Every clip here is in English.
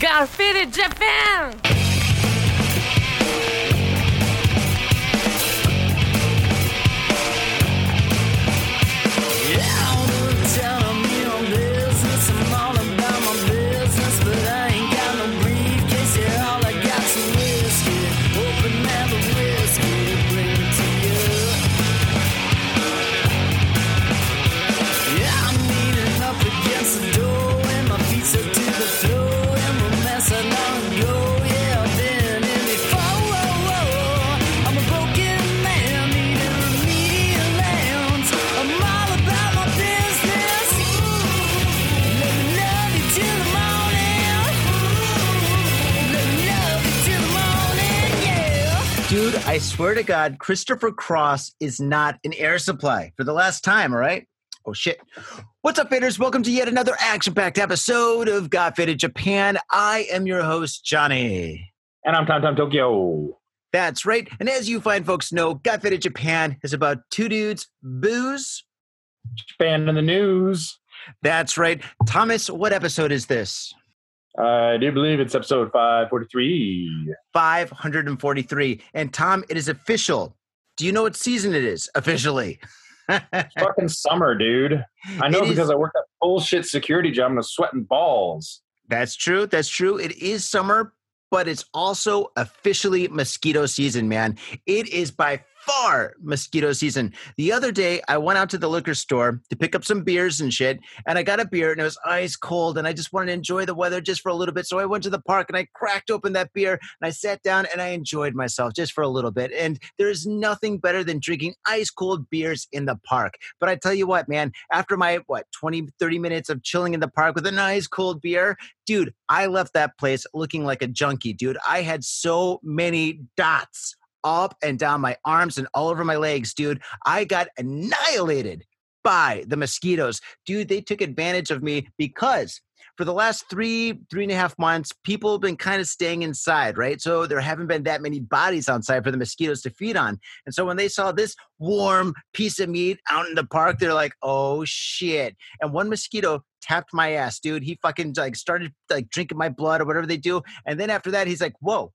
Got Faded Japan! I swear to God, Christopher Cross is not an air supply for the last time, all right? Oh, shit. What's up, faders? Welcome to yet another action packed episode of Got Faded Japan. I am your host, Johnny. And I'm Tom Tom Tokyo. That's right. And as you fine folks know, Got Faded Japan is about two dudes, booze. Japan in the news. That's right. Thomas, what episode is this? I do believe it's episode 543. 543. And Tom, it is official. Do you know what season it is officially? It's fucking summer, dude. I know It is- because I work a bullshit security job and I'm sweating balls. That's true. That's true. It is summer, but it's also officially mosquito season, man. It is by far mosquito season. The other day, I went out to the liquor store to pick up some beers and shit, and I got a beer and it was ice cold, and I just wanted to enjoy the weather just for a little bit. So I went to the park and I cracked open that beer and I sat down and I enjoyed myself just for a little bit. And there is nothing better than drinking ice cold beers in the park. But I tell you what, man, after my, what, 20, 30 minutes of chilling in the park with a nice cold beer, dude, I left that place looking like a junkie, dude. I had so many dots up and down my arms and all over my legs, dude. I got annihilated by the mosquitoes. Dude, they took advantage of me because for the last three, three and a half months, people have been kind of staying inside, right? So there haven't been that many bodies outside for the mosquitoes to feed on. And so when they saw this warm piece of meat out in the park, they're like, oh shit. And one mosquito tapped my ass, dude. He fucking like started like drinking my blood or whatever they do. And then after that, he's like, whoa,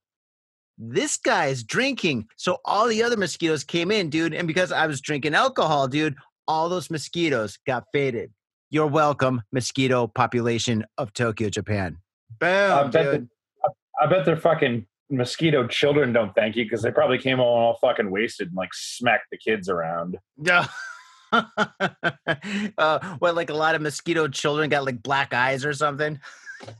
this guy is drinking. So all the other mosquitoes came in, dude. And because I was drinking alcohol, dude, all those mosquitoes got faded. You're welcome, mosquito population of Tokyo, Japan. I bet, dude. the, I bet their fucking mosquito children don't thank you because they probably came all, all fucking wasted and like smacked the kids around. Yeah. uh, what, like a lot of mosquito children got like black eyes or something?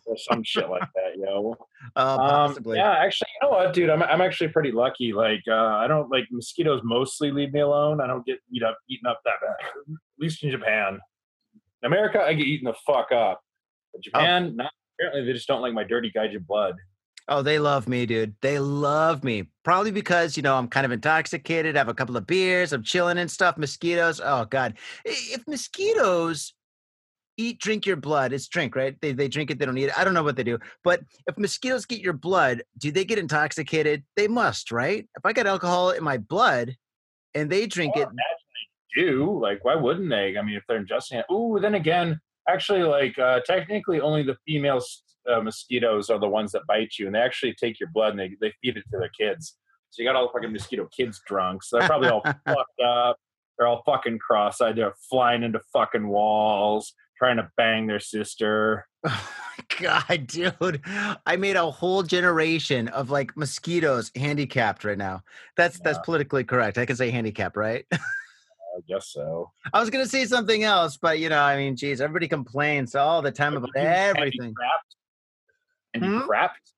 Or some shit like that, yo. Uh, Um, yeah, actually, you know what, dude? I'm I'm actually pretty lucky. Like, uh, I don't like mosquitoes. Mostly leave me alone. I don't get eat up eaten up that bad. At least in Japan, in America, I get eaten the fuck up. But Japan, not apparently they just don't like my dirty gaijin blood. Oh, they love me, dude. They love me. Probably because, you know, I'm kind of intoxicated, I have a couple of beers, I'm chilling and stuff. Mosquitoes. Oh, God. If mosquitoes eat, drink your blood, it's drink, right? They, they drink it, they don't eat it. I don't know what they do. But if mosquitoes get your blood, do they get intoxicated? They must, right? If I got alcohol in my blood and they drink Well, it, imagine they do. Like, why wouldn't they? I mean, if they're ingesting it. Ooh, then again, actually, like, uh, technically, only the female uh, mosquitoes are the ones that bite you, and they actually take your blood and they, they feed it to their kids. So you got all the fucking mosquito kids drunk. So they're probably all fucked up. They're all fucking cross-eyed. They're flying into fucking walls, trying to bang their sister. Oh God, dude. I made a whole generation of like mosquitoes handicapped right now. That's that's politically correct. I can say handicap, right? I guess so. I was gonna say something else, but you know, I mean, geez, everybody complains all the time about everything. Handicapped? Hmm? Handicapped?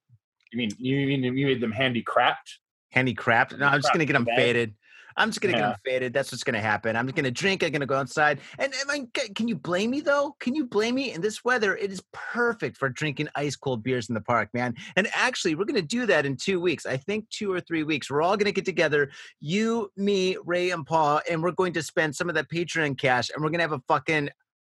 You mean you mean you made them handicapped? Handicapped. No, I'm just gonna get them faded. I'm just gonna get Yeah. them faded. That's what's gonna happen. I'm just gonna drink. I'm gonna go outside. And I mean, can you blame me though? Can you blame me? In this weather, it is perfect for drinking ice cold beers in the park, man. And actually, we're gonna do that in two weeks. I think two or three weeks. We're all gonna get together, you, me, Ray, and Paul, and we're going to spend some of that Patreon cash, and we're gonna have a fucking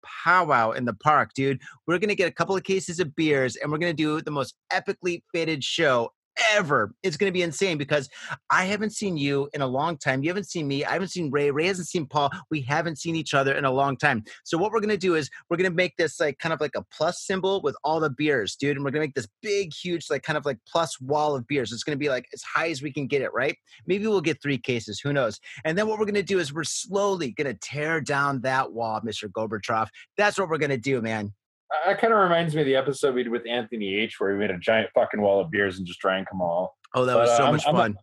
powwow in the park, dude. We're gonna get a couple of cases of beers, and we're gonna do the most epically fitted show ever. It's going to be insane because I haven't seen you in a long time. You haven't seen me. I haven't seen Ray. Ray hasn't seen Paul. We haven't seen each other in a long time. So what we're going to do is we're going to make this like kind of like a plus symbol with all the beers, dude. And we're going to make this big, huge, like kind of like plus wall of beers. It's going to be like as high as we can get it, right? Maybe we'll get three cases. Who knows? And then what we're going to do is we're slowly going to tear down that wall, Mr. Gorbachev. That's what we're going to do, man. That kind of reminds me of the episode we did with Anthony H, where we made a giant fucking wall of beers and just drank them all. Oh, that But, was uh, so I'm- much I'm- fun.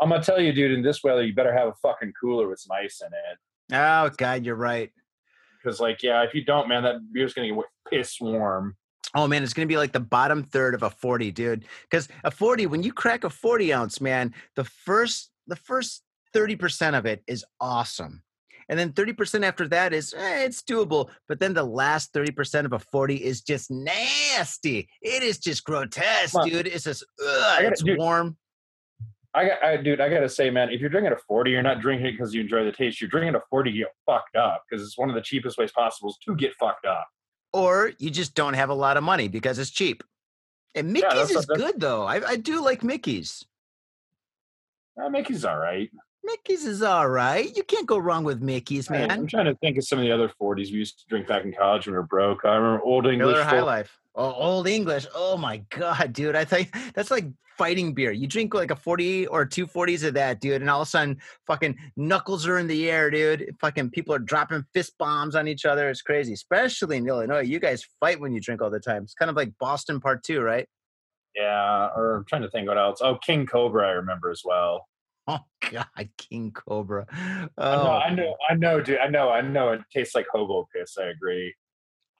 I'm gonna tell you, dude, in this weather, you better have a fucking cooler with some ice in it. Oh, God, you're right. Because, like, yeah, if you don't, man, that beer's gonna get piss warm. Oh man, it's gonna be like the bottom third of a 40, dude. Because a 40, when you crack a 40 ounce, man, the first the first 30% of it is awesome. And then 30% after that is eh, it's doable. But then the last 30% of a 40 is just nasty. It is just grotesque, dude. It's just ugh, gotta- it's dude, warm. I got, I, dude, I gotta say, man, if you're drinking a 40, you're not drinking it because you enjoy the taste. You're drinking a 40 to get fucked up because it's one of the cheapest ways possible to get fucked up. Or you just don't have a lot of money because it's cheap. And Mickey's that's- is good though. I, I do like Mickey's. Uh, Mickey's all right. Mickey's is all right. You can't go wrong with Mickey's, Man. I'm trying to think of some of the other 40s we used to drink back in college when we were broke. I remember Old English. Miller High Life. Oh, Old English. Oh my god, dude! I think that's like fighting beer. You drink like a forty or two forties of that, dude, and all of a sudden, fucking knuckles are in the air, dude. Fucking people are dropping fist bombs on each other. It's crazy, especially in Illinois. You guys fight when you drink all the time. It's kind of like Boston Part Two, right? Yeah, or I'm trying to think what else. Oh, King Cobra, I remember as well. Oh God, King Cobra. I know, Oh, I know, I know, dude. I know, I know. It tastes like hobo piss. I agree,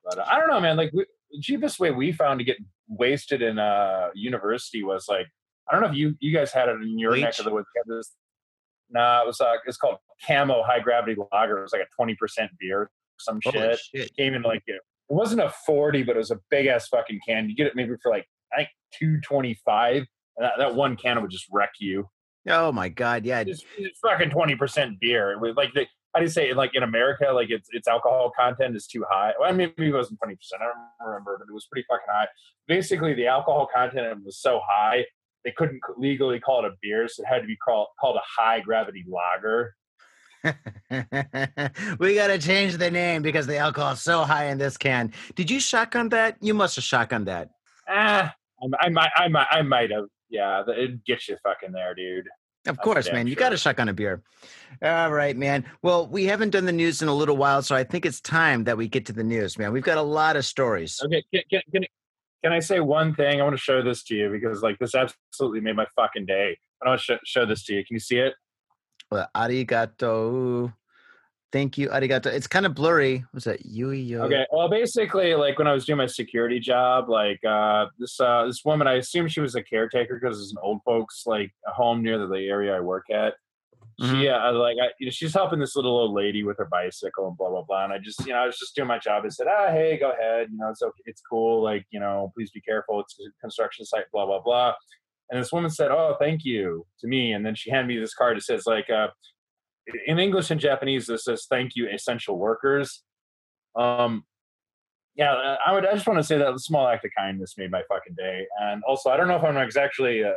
but uh, I don't know, man. Like we, the cheapest way we found to get wasted in uh university was like I don't know if you you guys had it in your neck of the woods. You this- Nah, it was uh, it's called Camo High Gravity Lager. It was like a twenty percent beer, some shit. shit. Came in like it, it wasn't a forty, but it was a big ass fucking can. You get it maybe for like I think two twenty five. And that, that one can would just wreck you Oh my God, yeah. it's, it's fucking twenty percent beer. It was like the, how do you say? Like in America, like its its alcohol content is too high. Well, I mean, maybe it wasn't twenty percent. I don't remember, but it was pretty fucking high. Basically, the alcohol content was so high they couldn't legally call it a beer, so it had to be called called a high gravity lager. we got to change the name because the alcohol is so high in this can. Did you shotgun that? You must have shotgun that. Ah, I, I I I might have. Yeah, it gets you fucking there, dude. Of course, man. You sure. got to shotgun a beer. All right, man. Well, we haven't done the news in a little while, so I think it's time that we get to the news, man. We've got a lot of stories. Okay, can, can, can, can I say one thing? I want to show this to you because like this absolutely made my fucking day. I want to sh- show this to you. Can you see it? Well, arigato. Thank you, arigato. It's kind of blurry. Was that Yui? Yo? Okay. Well, basically, like when I was doing my security job, like uh, this uh, this woman, I assume she was a caretaker because it's an old folks like a home near the, the area I work at. She uh, like I, you know, she's helping this little old lady with her bicycle and blah blah blah. And I just you know I was just doing my job. I said, ah, hey, go ahead. You know, it's okay. It's cool. Like you know, please be careful. It's a construction site. Blah blah blah. And this woman said, oh, thank you to me. And then she handed me this card. It says like. Uh, in English and Japanese, this says "Thank you, essential workers." Um, yeah, uh, I would. I just want to say that small act of kindness made my fucking day. And also, I don't know if I'm exactly. Uh,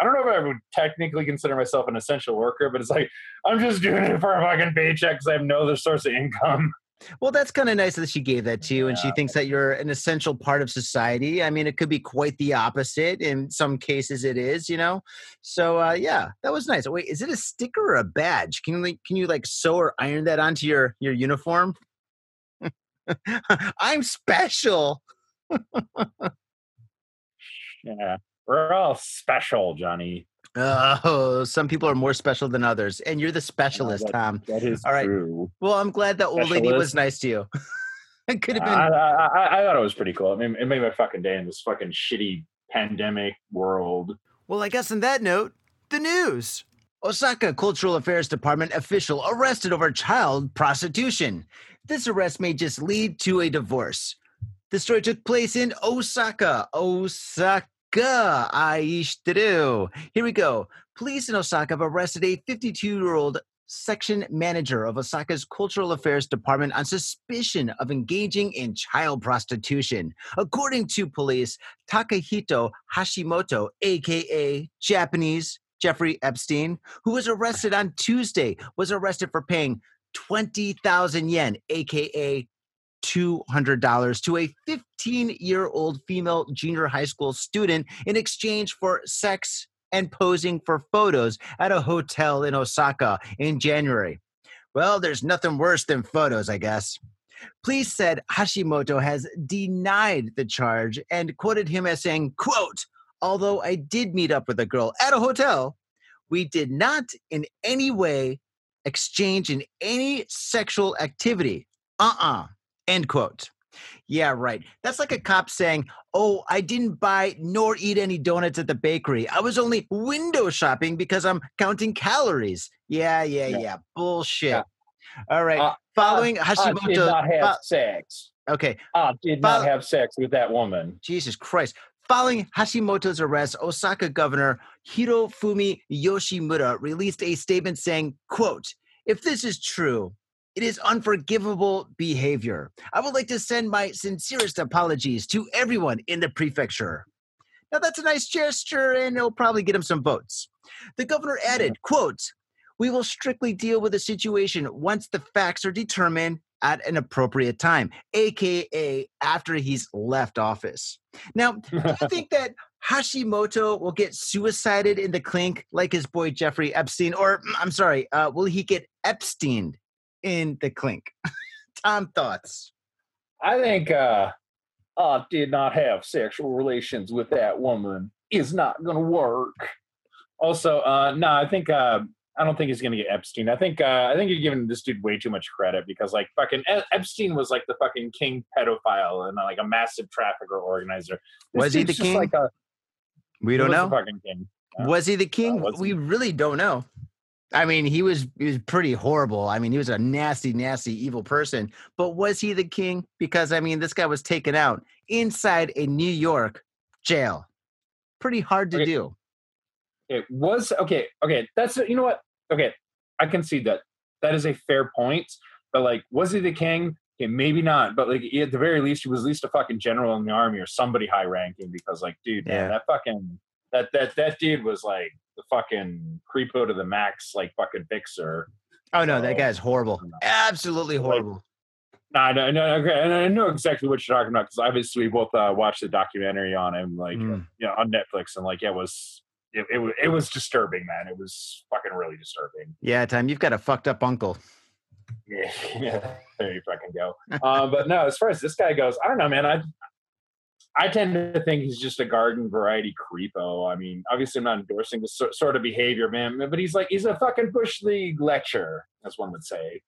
I don't know if I would technically consider myself an essential worker, but it's like I'm just doing it for a fucking paycheck because I have no other source of income. Well, that's kind of nice that she gave that to you, and she thinks that you're an essential part of society. I mean, it could be quite the opposite. In some cases, it is, you know. So, uh, yeah, that was nice. Wait, is it a sticker or a badge? Can you like, can you like sew or iron that onto your your uniform? I'm special. Yeah, we're all special, Johnny. Oh, some people are more special than others, and you're the specialist, that- Tom. That is All right. true. Well, I'm glad that old lady was nice to you. it could have been I, I, I, I thought it was pretty cool. I mean, it made my fucking day in this fucking shitty pandemic world. Well, I guess on that note, the news. Osaka Cultural Affairs Department official arrested over child prostitution. This arrest may just lead to a divorce. The story took place in Osaka. Osaka. Aishiteru. Here we go. Police in Osaka have arrested a 52 year old section manager of Osaka's Cultural Affairs Department on suspicion of engaging in child prostitution. According to police, Takahito Hashimoto, aka Japanese Jeffrey Epstein, who was arrested on Tuesday, was arrested for paying 20,000 yen, aka $200 to a 15 year old female junior high school student in exchange for sex and posing for photos at a hotel in Osaka in January. Well, there's nothing worse than photos, I guess. Police said Hashimoto has denied the charge and quoted him as saying, quote, although I did meet up with a girl at a hotel, we did not in any way exchange in any sexual activity. Uh-uh. End quote. Yeah, right. That's like a cop saying, Oh, I didn't buy nor eat any donuts at the bakery. I was only window shopping because I'm counting calories. Yeah, yeah, yeah. Yeah. Bullshit. Yeah. All right. Uh, Following I did Hashimoto. not have fo- sex. okay. I did not have sex with that woman. Jesus Christ. Following Hashimoto's arrest, Osaka Governor Hirofumi Yoshimura released a statement saying, quote, if this is true, it is unforgivable behavior. I would like to send my sincerest apologies to everyone in the prefecture. Now that's a nice gesture and it'll probably get him some votes. The governor added, quote, we will strictly deal with the situation once the facts are determined at an appropriate time, aka after he's left office. Now, do you think that Hashimoto will get suicided in the clink like his boy Jeffrey Epstein? Or, mm, I'm sorry, uh, will he get Epstein in the clink? Tom, thoughts? I think uh, I did not have sexual relations with that woman is not going to work. Also, uh, no, I think uh, I don't think he's going to get Epstein. I think uh, I think you're giving this dude way too much credit because like fucking E- Epstein was like the fucking king pedophile and like a massive trafficker organizer. This Was he the king? Like a, We don't know. fucking king. Yeah. Was he the king? was we he? really don't know. I mean, he was he was pretty horrible. I mean, he was a nasty, nasty, evil person. But was he the king? Because I mean, this guy was taken out inside a New York jail. Pretty hard to Okay. do. It was okay. Okay, that's you know what? Okay, I concede that. That is a fair point. But like, was he the king? Okay, maybe not. But like, at the very least, he was at least a fucking general in the army or somebody high ranking. Because like, dude, Yeah. man, that fucking that that that dude was like the fucking creepo to the max, like fucking fixer. Oh no, that guy's horrible. Absolutely Like- horrible. No, I know, okay, and I know exactly what you're talking about because obviously we both uh, watched the documentary on him, like Mm. you know, on Netflix, and like yeah, it was it, it was it was disturbing, man. It was fucking really disturbing. Yeah, Tom, you've got a fucked up uncle. Yeah, yeah, there you fucking go. um, but no, as far as this guy goes, I don't know, man. I I tend to think he's just a garden variety creepo. I mean, obviously, I'm not endorsing this sort of behavior, man. But he's like he's a fucking bush league lecturer, as one would say.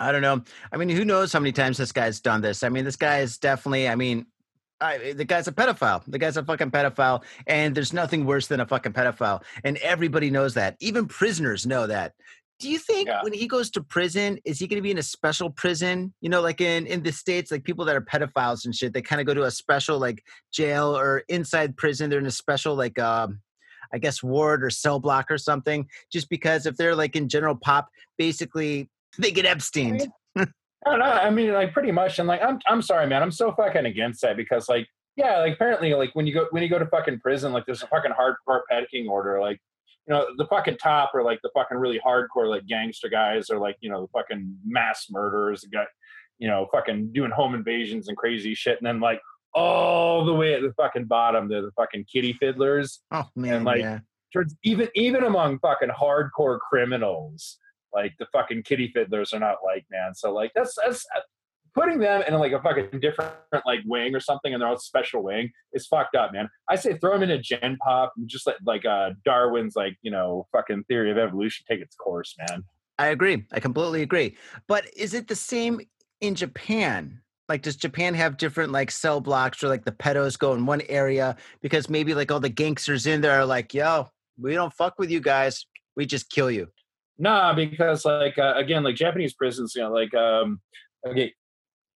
I don't know. I mean, who knows how many times this guy's done this? I mean, this guy is definitely. I mean, I, the guy's a pedophile. The guy's a fucking pedophile, and there's nothing worse than a fucking pedophile, and everybody knows that. Even prisoners know that. Do you think Yeah. when he goes to prison, is he going to be in a special prison? You know, like in in the states, like people that are pedophiles and shit, they kind of go to a special like jail or inside prison. They're in a special like. um I guess ward or cell block or something, just because if they're like in general pop, basically they get Epstein. I don't know. I mean, like pretty much. And like, I'm I'm sorry, man. I'm so fucking against that because like, yeah, like apparently, like when you go when you go to fucking prison, like there's a fucking hardcore pecking order. Like, you know, the fucking top are like the fucking really hardcore like gangster guys or like you know the fucking mass murderers, guy, you know, fucking doing home invasions and crazy shit. And then like all the way at the fucking bottom, they're the fucking kitty fiddlers Oh man, like, yeah. towards even even among fucking hardcore criminals, like the fucking kitty fiddlers are not like man. So like that's that's putting them in like a fucking different like wing or something in their own special wing is fucked up, man. I say throw them in a Gen Pop and just let like uh Darwin's like you know fucking theory of evolution take its course, man. I agree. I completely agree. But is it the same in Japan? Like, does Japan have different like cell blocks or like the pedos go in one area because maybe like all the gangsters in there are like, yo, we don't fuck with you guys. We just kill you. Nah, because like uh, again, like Japanese prisons, you know, like um, okay,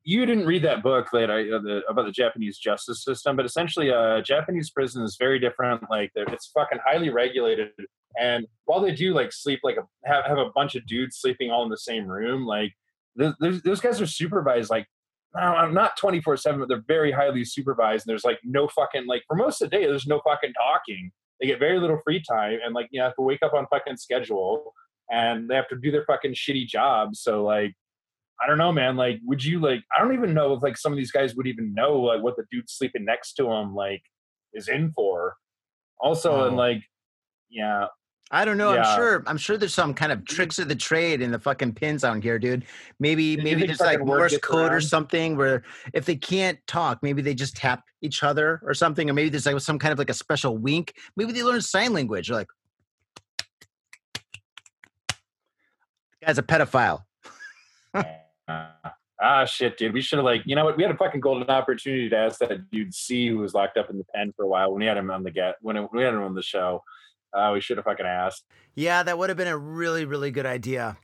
you didn't read that book that I uh, the, about the Japanese justice system, but essentially, uh, Japanese prison is very different. Like, it's fucking highly regulated And while they do like sleep, like a, have have a bunch of dudes sleeping all in the same room, like those, guys are supervised like I'm not 24 7, but they're very highly supervised. And there's like no fucking, like for most of the day, there's no fucking talking. They get very little free time and like, you have to wake up on fucking schedule and they have to do their fucking shitty jobs. So like, I don't know, man. Like, would you like, I don't even know if like some of these guys would even know like what the dude sleeping next to him like is in for. Also, oh. and like, yeah, I don't know. Yeah. I'm sure. I'm sure there's some kind of tricks of the trade in the fucking pins on here, dude. Maybe maybe there's like Morse code around? or something where if they can't talk, maybe they just tap each other or something, or maybe there's like some kind of like a special wink. Maybe they learn sign language. They're like, guy's a pedophile. Ah shit, dude. We should have like, you know what? We had a fucking golden opportunity to ask that dude C who was locked up in the pen for a while when we had him on the get when, we had him on the show. Uh, we should have fucking asked. Yeah, that would have been a really, really good idea.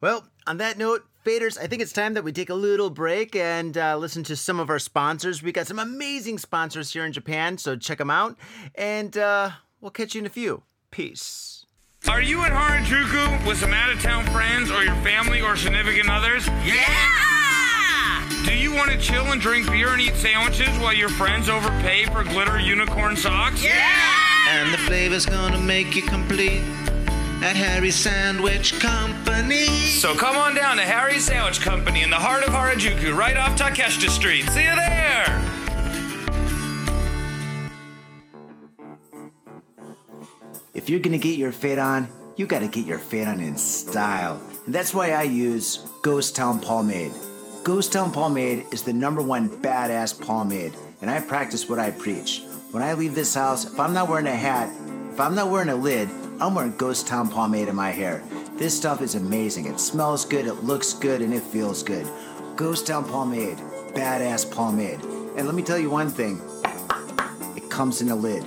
Well, on that note, faders, I think it's time that we take a little break and uh, listen to some of our sponsors. We got some amazing sponsors here in Japan, so check them out. And uh, we'll catch you in a few. Peace. Are you at Harajuku with some out of town friends or your family or significant others? Yeah! Do you want to chill and drink beer and eat sandwiches while your friends overpay for glitter unicorn socks? Yeah! And the flavor's gonna make you complete at Harry's Sandwich Company. So come on down to Harry's Sandwich Company in the heart of Harajuku, right off Takeshita Street. See you there! If you're gonna get your fit on, you gotta get your fit on in style. And that's why I use Ghost Town Pomade. Ghost Town Pomade is the number one badass pomade, and I practice what I preach. When I leave this house, if I'm not wearing a hat, if I'm not wearing a lid, I'm wearing Ghost Town pomade in my hair. This stuff is amazing. It smells good, it looks good, and it feels good. Ghost Town pomade, badass pomade. And let me tell you one thing it comes in a lid.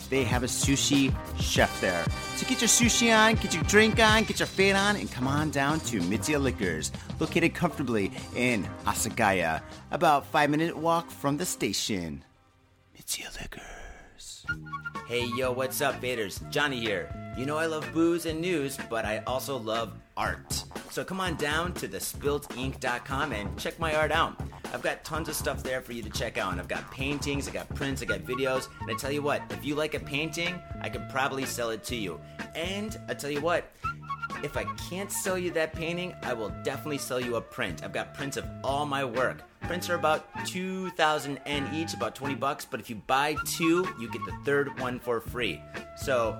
they have a sushi chef there. So get your sushi on, get your drink on, get your fade on, and come on down to Mitsuya Liquors, located comfortably in Asagaya, about five minute walk from the station. Mitsuya Liquors. Hey yo, what's up, Faders? Johnny here. You know I love booze and news, but I also love art. So come on down to thespiltink.com and check my art out. I've got tons of stuff there for you to check out. And I've got paintings, I got prints, I got videos. And I tell you what, if you like a painting, I could probably sell it to you. And I tell you what, if I can't sell you that painting, I will definitely sell you a print. I've got prints of all my work. Prints are about 2000 N each, about 20 bucks, but if you buy two, you get the third one for free. So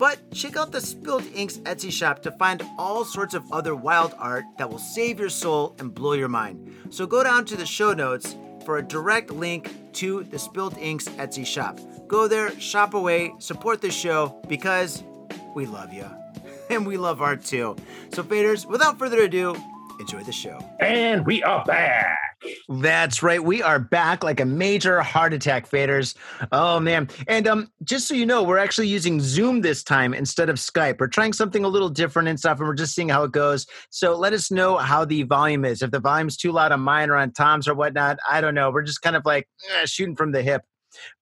But check out the Spilt Inks Etsy shop to find all sorts of other wild art that will save your soul and blow your mind. So go down to the show notes for a direct link to the Spilt Inks Etsy shop. Go there, shop away, support the show because we love you. And we love art too. So, faders, without further ado, enjoy the show. And we are back. That's right. We are back like a major heart attack, faders. Oh man. And um, just so you know, we're actually using Zoom this time instead of Skype. We're trying something a little different and stuff, and we're just seeing how it goes. So let us know how the volume is. If the volume's too loud on mine or on Tom's or whatnot, I don't know. We're just kind of like eh, shooting from the hip.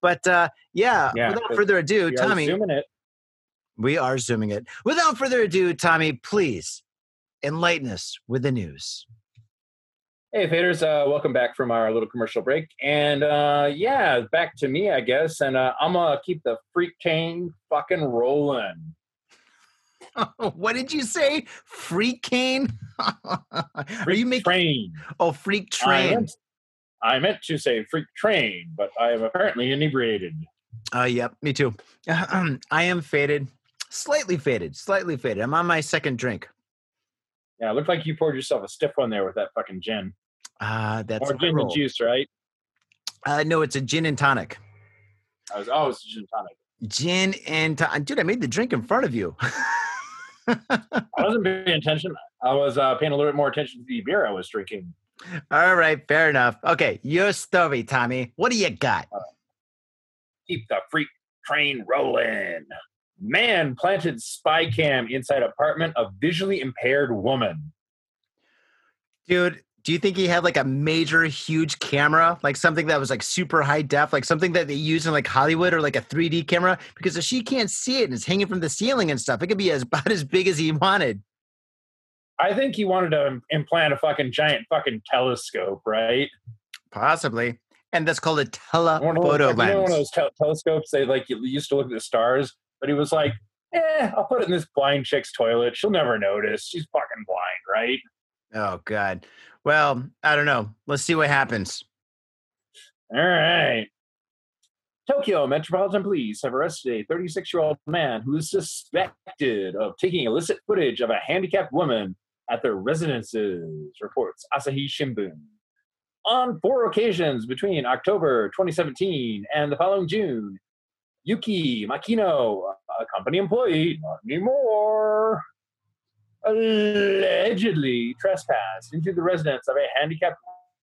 But uh, yeah, Yeah, without further ado, Tommy, zooming it. we are zooming it. Without further ado, Tommy, please enlighten us with the news. Hey, faders, uh, welcome back from our little commercial break. And uh, yeah, back to me, I guess. And uh, I'm going to keep the freak chain fucking rolling. what did you say? Freak cane? Are Freak you making train? oh freak I train? meant, I meant to say freak train, but I am apparently inebriated. Uh yep, me too. I am faded, slightly faded, slightly faded. I'm on my second drink. Yeah, it looked like you poured yourself a stiff one there with that fucking gin. Uh that's Or gin and juice, right? Uh no, it's a gin and tonic. I was, oh, it's gin and tonic. Gin and to- dude, I made the drink in front of you. I wasn't paying attention. I was uh, paying a little bit more attention to the beer I was drinking. All right, fair enough. Okay, your story, Tommy. What do you got? Keep the freak train rolling. Man planted spy cam inside apartment of visually impaired woman. Dude, do you think he had like a major, huge camera, like something that was like super high def, like something that they use in like Hollywood or like a 3D camera? Because if she can't see it and it's hanging from the ceiling and stuff, it could be as about as big as he wanted. I think he wanted to implant a fucking giant fucking telescope, right? Possibly. And that's called a One of those, telephoto lens. you know, one of those tel- telescopes they like you used to look at the stars, but he was like, "Eh, I'll put it in this blind chick's toilet. She'll never notice. She's fucking blind, right?" Oh, God. Well, I don't know. Let's see what happens. All right. Tokyo Metropolitan Police have arrested a 36 year old man who is suspected of taking illicit footage of a handicapped woman at their residences, reports Asahi Shimbun. On four occasions between October 2017 and the following June, Yuki Makino, a company employee, not anymore, allegedly trespassed into the residence of a handicapped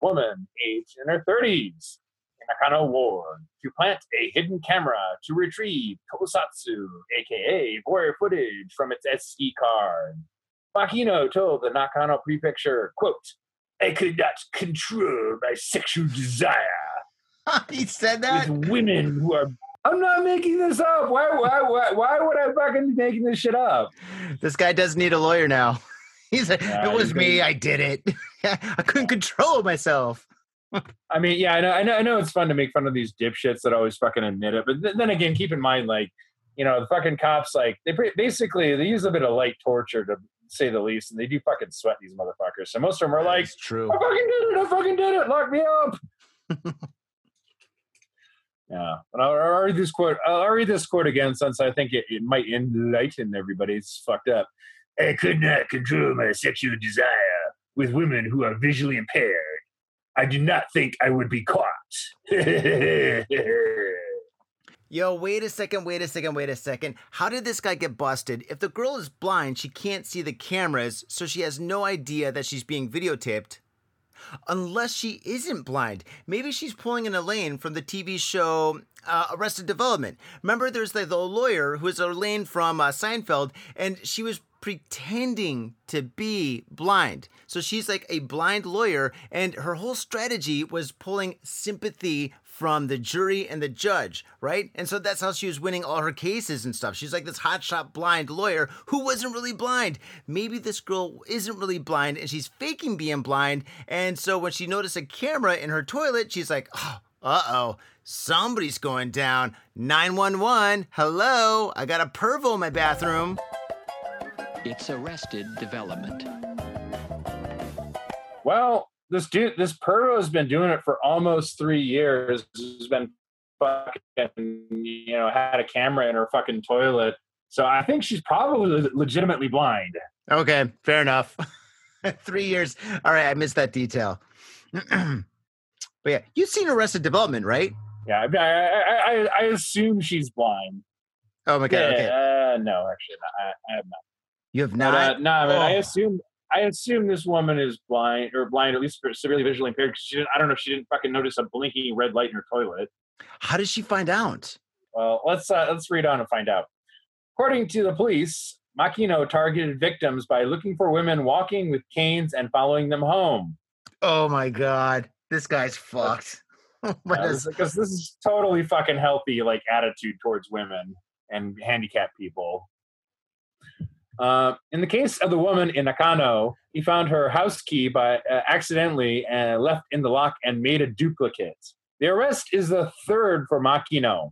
woman aged in her 30s in Nakano Ward to plant a hidden camera to retrieve Tosatsu, aka voyeur footage, from its SD card. Makino told the Nakano prefecture, quote, I could not control my sexual desire he said that? with women who are. I'm not making this up. Why, why, why, why would I fucking be making this shit up? This guy does need a lawyer now. He's like, Yeah, it was me. I did it. I couldn't control myself. I mean, yeah, I know, I know, I know it's fun to make fun of these dipshits that always fucking admit it, but th- then again, keep in mind, like, you know, the fucking cops, like, they pre- basically they use a bit of light torture to say the least, and they do fucking sweat these motherfuckers. So most of them are like, That's true. I fucking did it, I fucking did it, lock me up. yeah, and I'll, I'll read this quote. I'll read this quote again since I think it, it might enlighten everybody. It's fucked up. I could not control my sexual desire with women who are visually impaired. I do not think I would be caught. Yo, wait a second, wait a second, wait a second. How did this guy get busted? If the girl is blind, she can't see the cameras, so she has no idea that she's being videotaped. Unless she isn't blind. Maybe she's pulling in Elaine from the TV show uh, Arrested Development. Remember, there's the, the lawyer who is Elaine from uh, Seinfeld, and she was pretending to be blind. So she's like a blind lawyer, and her whole strategy was pulling sympathy from the jury and the judge, right? And so that's how she was winning all her cases and stuff. She's like this hotshot blind lawyer who wasn't really blind. Maybe this girl isn't really blind and she's faking being blind. And so when she noticed a camera in her toilet, she's like, oh, uh oh, somebody's going down. 911, hello, I got a pervo in my bathroom. It's Arrested Development. Well, this dude, this Pervo has been doing it for almost three years. Has been fucking, you know, had a camera in her fucking toilet. So I think she's probably legitimately blind. Okay, fair enough. Three years. All right, I missed that detail. but yeah, you've seen Arrested Development, right? Yeah, I, I, I, I assume she's blind. Oh my god. Yeah, Okay, uh, no, actually, I, I have not. You have But, not. uh, no, I, mean, I Oh. assume I assume this woman is blind or blind, or at least severely visually impaired. Because she didn't. I don't know if she didn't fucking notice a blinking red light in her toilet. How did she find out? Well, let's uh, let's read on and find out. According to the police, Makino targeted victims by looking for women walking with canes and following them home. Oh my god, this guy's fucked. Because this is totally fucking healthy, like attitude towards women and handicapped people. Uh, in the case of the woman in Nakano, he found her house key by uh, accidentally uh, left in the lock and made a duplicate. The arrest is the third for Makino.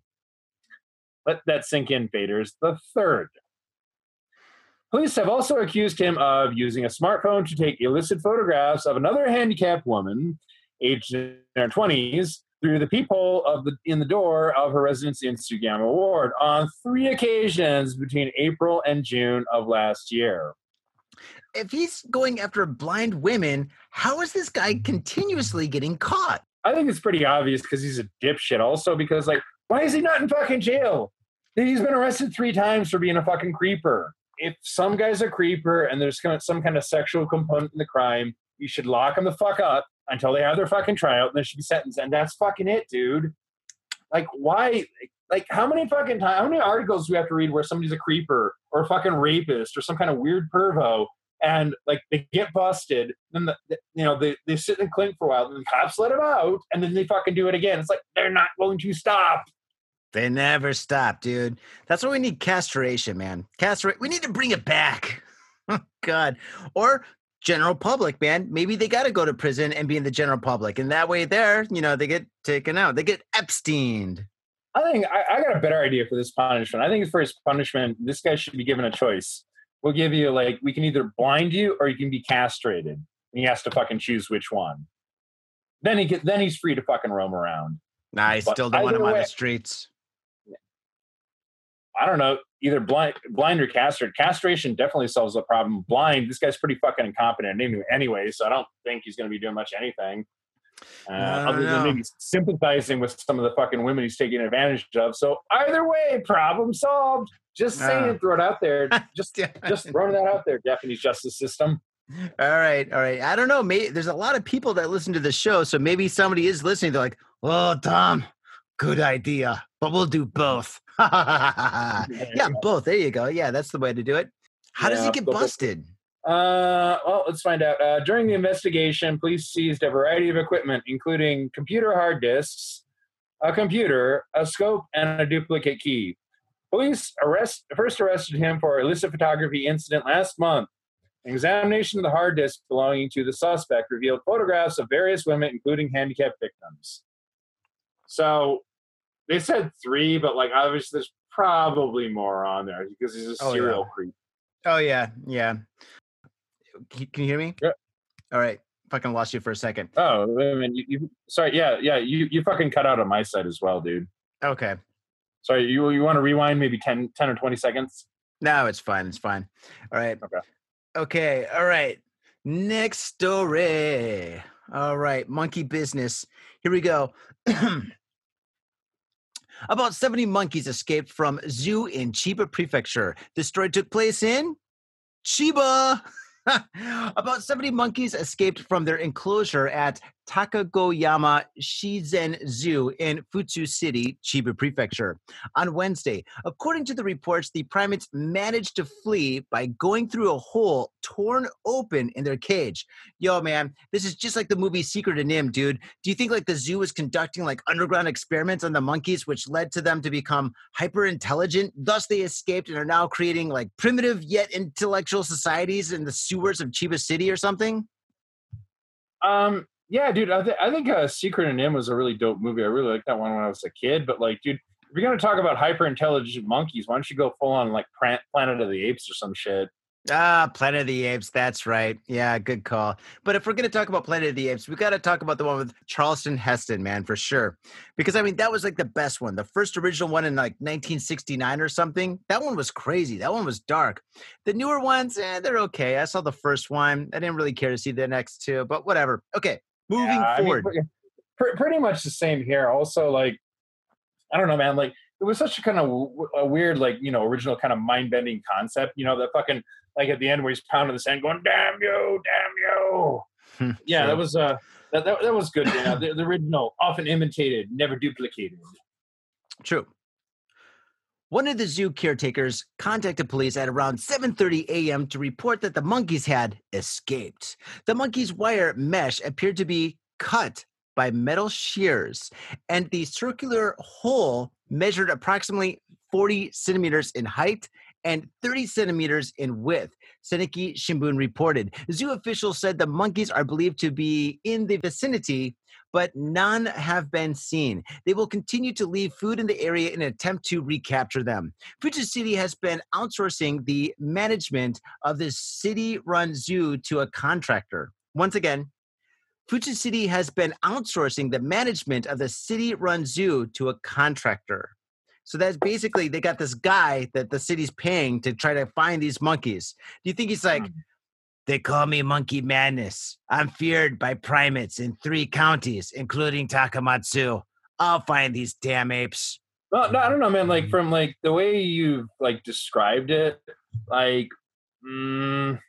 Let that sink in, faders. The third. Police have also accused him of using a smartphone to take illicit photographs of another handicapped woman, aged in her twenties, through the peephole of the in the door of her residence in Sugiyama Ward on three occasions between April and June of last year. if he's going after blind women, how is this guy continuously getting caught? I think it's pretty obvious because he's a dipshit. Also, because like, why is he not in fucking jail? He's been arrested three times for being a fucking creeper. If some guy's a creeper and there's some kind of sexual component in the crime, you should lock him the fuck up until they have their fucking tryout and they should be sentenced. And that's fucking it, dude. Like, why? Like, how many fucking times? How many articles do we have to read where somebody's a creeper or a fucking rapist or some kind of weird pervo? And like they get busted, then the, the- you know they, they sit and clink for a while, and the cops let them out, and then they fucking do it again. It's like they're not going to stop. They never stop, dude. That's why we need castration, man. Castrate. We need to bring it back. Oh, God. Or general public, man. Maybe they got to go to prison and be in the general public, and that way, there, you know, they get taken out. They get Epsteined. I think I, I got a better idea for this punishment. I think for his punishment, this guy should be given a choice. We'll give you like we can either blind you or you can be castrated. And he has to fucking choose which one. Then he get then he's free to fucking roam around. Nah, I But still don't want him on the streets. I don't know, either blind blind or castrated. Castration definitely solves the problem. Blind, this guy's pretty fucking incompetent anyway, so I don't think he's gonna be doing much anything. Uh, other than maybe sympathizing with some of the fucking women he's taking advantage of. So either way, problem solved. Just saying, throw it out there. Just just throwing that out there, Japanese justice system. All right, all right. I don't know. Maybe there's a lot of people that listen to the show, so maybe somebody is listening. They're like, "Oh, Tom, good idea, but we'll do both." yeah, both. There you go. Yeah, that's the way to do it. How does he get busted? Uh, well, let's find out. Uh, during the investigation, police seized a variety of equipment, including computer hard disks, a computer, a scope, and a duplicate key. Police arrest first arrested him for illicit photography incident last month. An examination of the hard disk belonging to the suspect revealed photographs of various women, including handicapped victims. So they said three, but like obviously there's probably more on there because he's a Oh, yeah. serial creep. Oh yeah, yeah. Can, you hear me? Yeah. All right. Fucking lost you for a second. Oh, I mean, you, you sorry, yeah, yeah, you you fucking cut out on my side as well, dude. Okay. Sorry, you you want to rewind maybe 10, 10 or twenty seconds? No, it's fine. It's fine. All right. Okay. Okay. All right. Next story. All right. Monkey business. Here we go. About 70 monkeys escaped from zoo in Chiba Prefecture. The story took place in Chiba. About 70 monkeys escaped from their enclosure at Takagoyama Shizen Zoo in Futtsu City, Chiba Prefecture, on Wednesday. According to the reports, the primates managed to flee by going through a hole torn open in their cage. Yo, man, this is just like the movie Secret of NIMH, dude. Do you think like the zoo was conducting like underground experiments on the monkeys, which led to them to become hyper intelligent? Thus, they escaped and are now creating like primitive yet intellectual societies in the sewers of Chiba City or something? Um, yeah, dude, I, th- I think uh, Secret of NIMH was a really dope movie. I really liked that one when I was a kid. But like, dude, if you're gonna talk about hyper intelligent monkeys, why don't you go full on like Planet of the Apes or some shit? Ah, Planet of the Apes. That's right. Yeah, good call. But if we're going to talk about Planet of the Apes, we got to talk about the one with Charlton Heston, man, for sure. Because I mean, that was like the best one. The first original one in like 1969 or something. That one was crazy. That one was dark. The newer ones, eh, they're okay. I saw the first one. I didn't really care to see the next two, but whatever. Okay, moving Yeah, I mean, forward. pretty much the same here. Also, like, I don't know, man. Like, it was such a kind of w- a weird, like, you know, original kind of mind bending concept. You know, that fucking like at the end where he's pounding the sand, going, "Damn you, damn you." Yeah, Sure. that was uh, that, that, that was good. You know, the, the original, often imitated, never duplicated. True. One of the zoo caretakers contacted police at around 7:30 a.m. to report that the monkeys had escaped. The monkeys' wire mesh appeared to be cut by metal shears, and the circular hole measured approximately 40 centimeters in height and 30 centimeters in width. Sankei Shimbun reported. Zoo officials said the monkeys are believed to be in the vicinity, but none have been seen. They will continue to leave food in the area in an attempt to recapture them. Fuji City has been outsourcing the management of this city run zoo to a contractor. Once again, Fuji City has been outsourcing the management of the city run zoo to a contractor. So that's basically they got this guy that the city's paying to try to find these monkeys. Do you think he's like, hmm. They call me Monkey Madness. I'm feared by primates in three counties, including Takamatsu. I'll find these damn apes. No, no, I don't know, man. Like from like the way you like described it, like mm,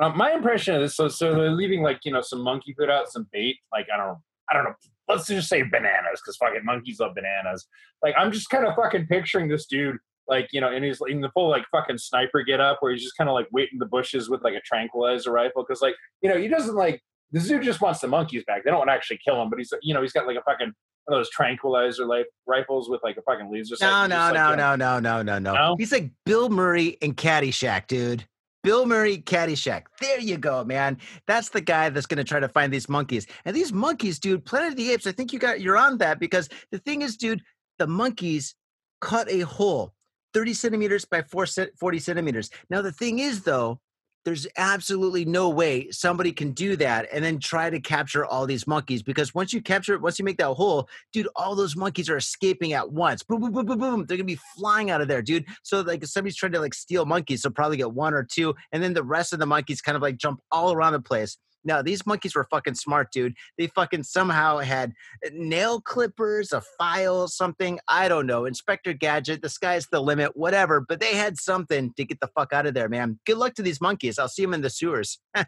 uh, my impression of this. So, so they're leaving like you know some monkey food out, some bait. Like I don't I don't know. Let's just say bananas, because fucking monkeys love bananas. Like I'm just kind of fucking picturing this dude, like you know, in his in the full like fucking sniper get up, where he's just kind of like waiting in the bushes with like a tranquilizer rifle, because like you know he doesn't like the zoo just wants the monkeys back. They don't want to actually kill them, but he's you know he's got like a fucking one of those tranquilizer like rifles with like a fucking laser. No, He's no, no, no, no, no, no, no. No? He's like Bill Murray in Caddyshack, dude. Bill Murray, Caddyshack. There you go, man. That's the guy that's going to try to find these monkeys. And these monkeys, dude, Planet of the Apes. I think you got you're on that because the thing is, dude, the monkeys cut a hole 30 centimeters by four 40 centimeters. Now the thing is, though, there's absolutely no way somebody can do that and then try to capture all these monkeys because once you capture it, once you make that hole, dude, all those monkeys are escaping at once. Boom, boom, boom, boom, boom. They're gonna be flying out of there, dude. So like if somebody's trying to like steal monkeys, they'll probably get one or two, and then the rest of the monkeys kind of like jump all around the place. No, these monkeys were fucking smart, dude. They fucking somehow had nail clippers, a file, something. I don't know. Inspector Gadget, the sky's the limit, whatever. But they had something to get the fuck out of there, man. Good luck to these monkeys. I'll see them in the sewers.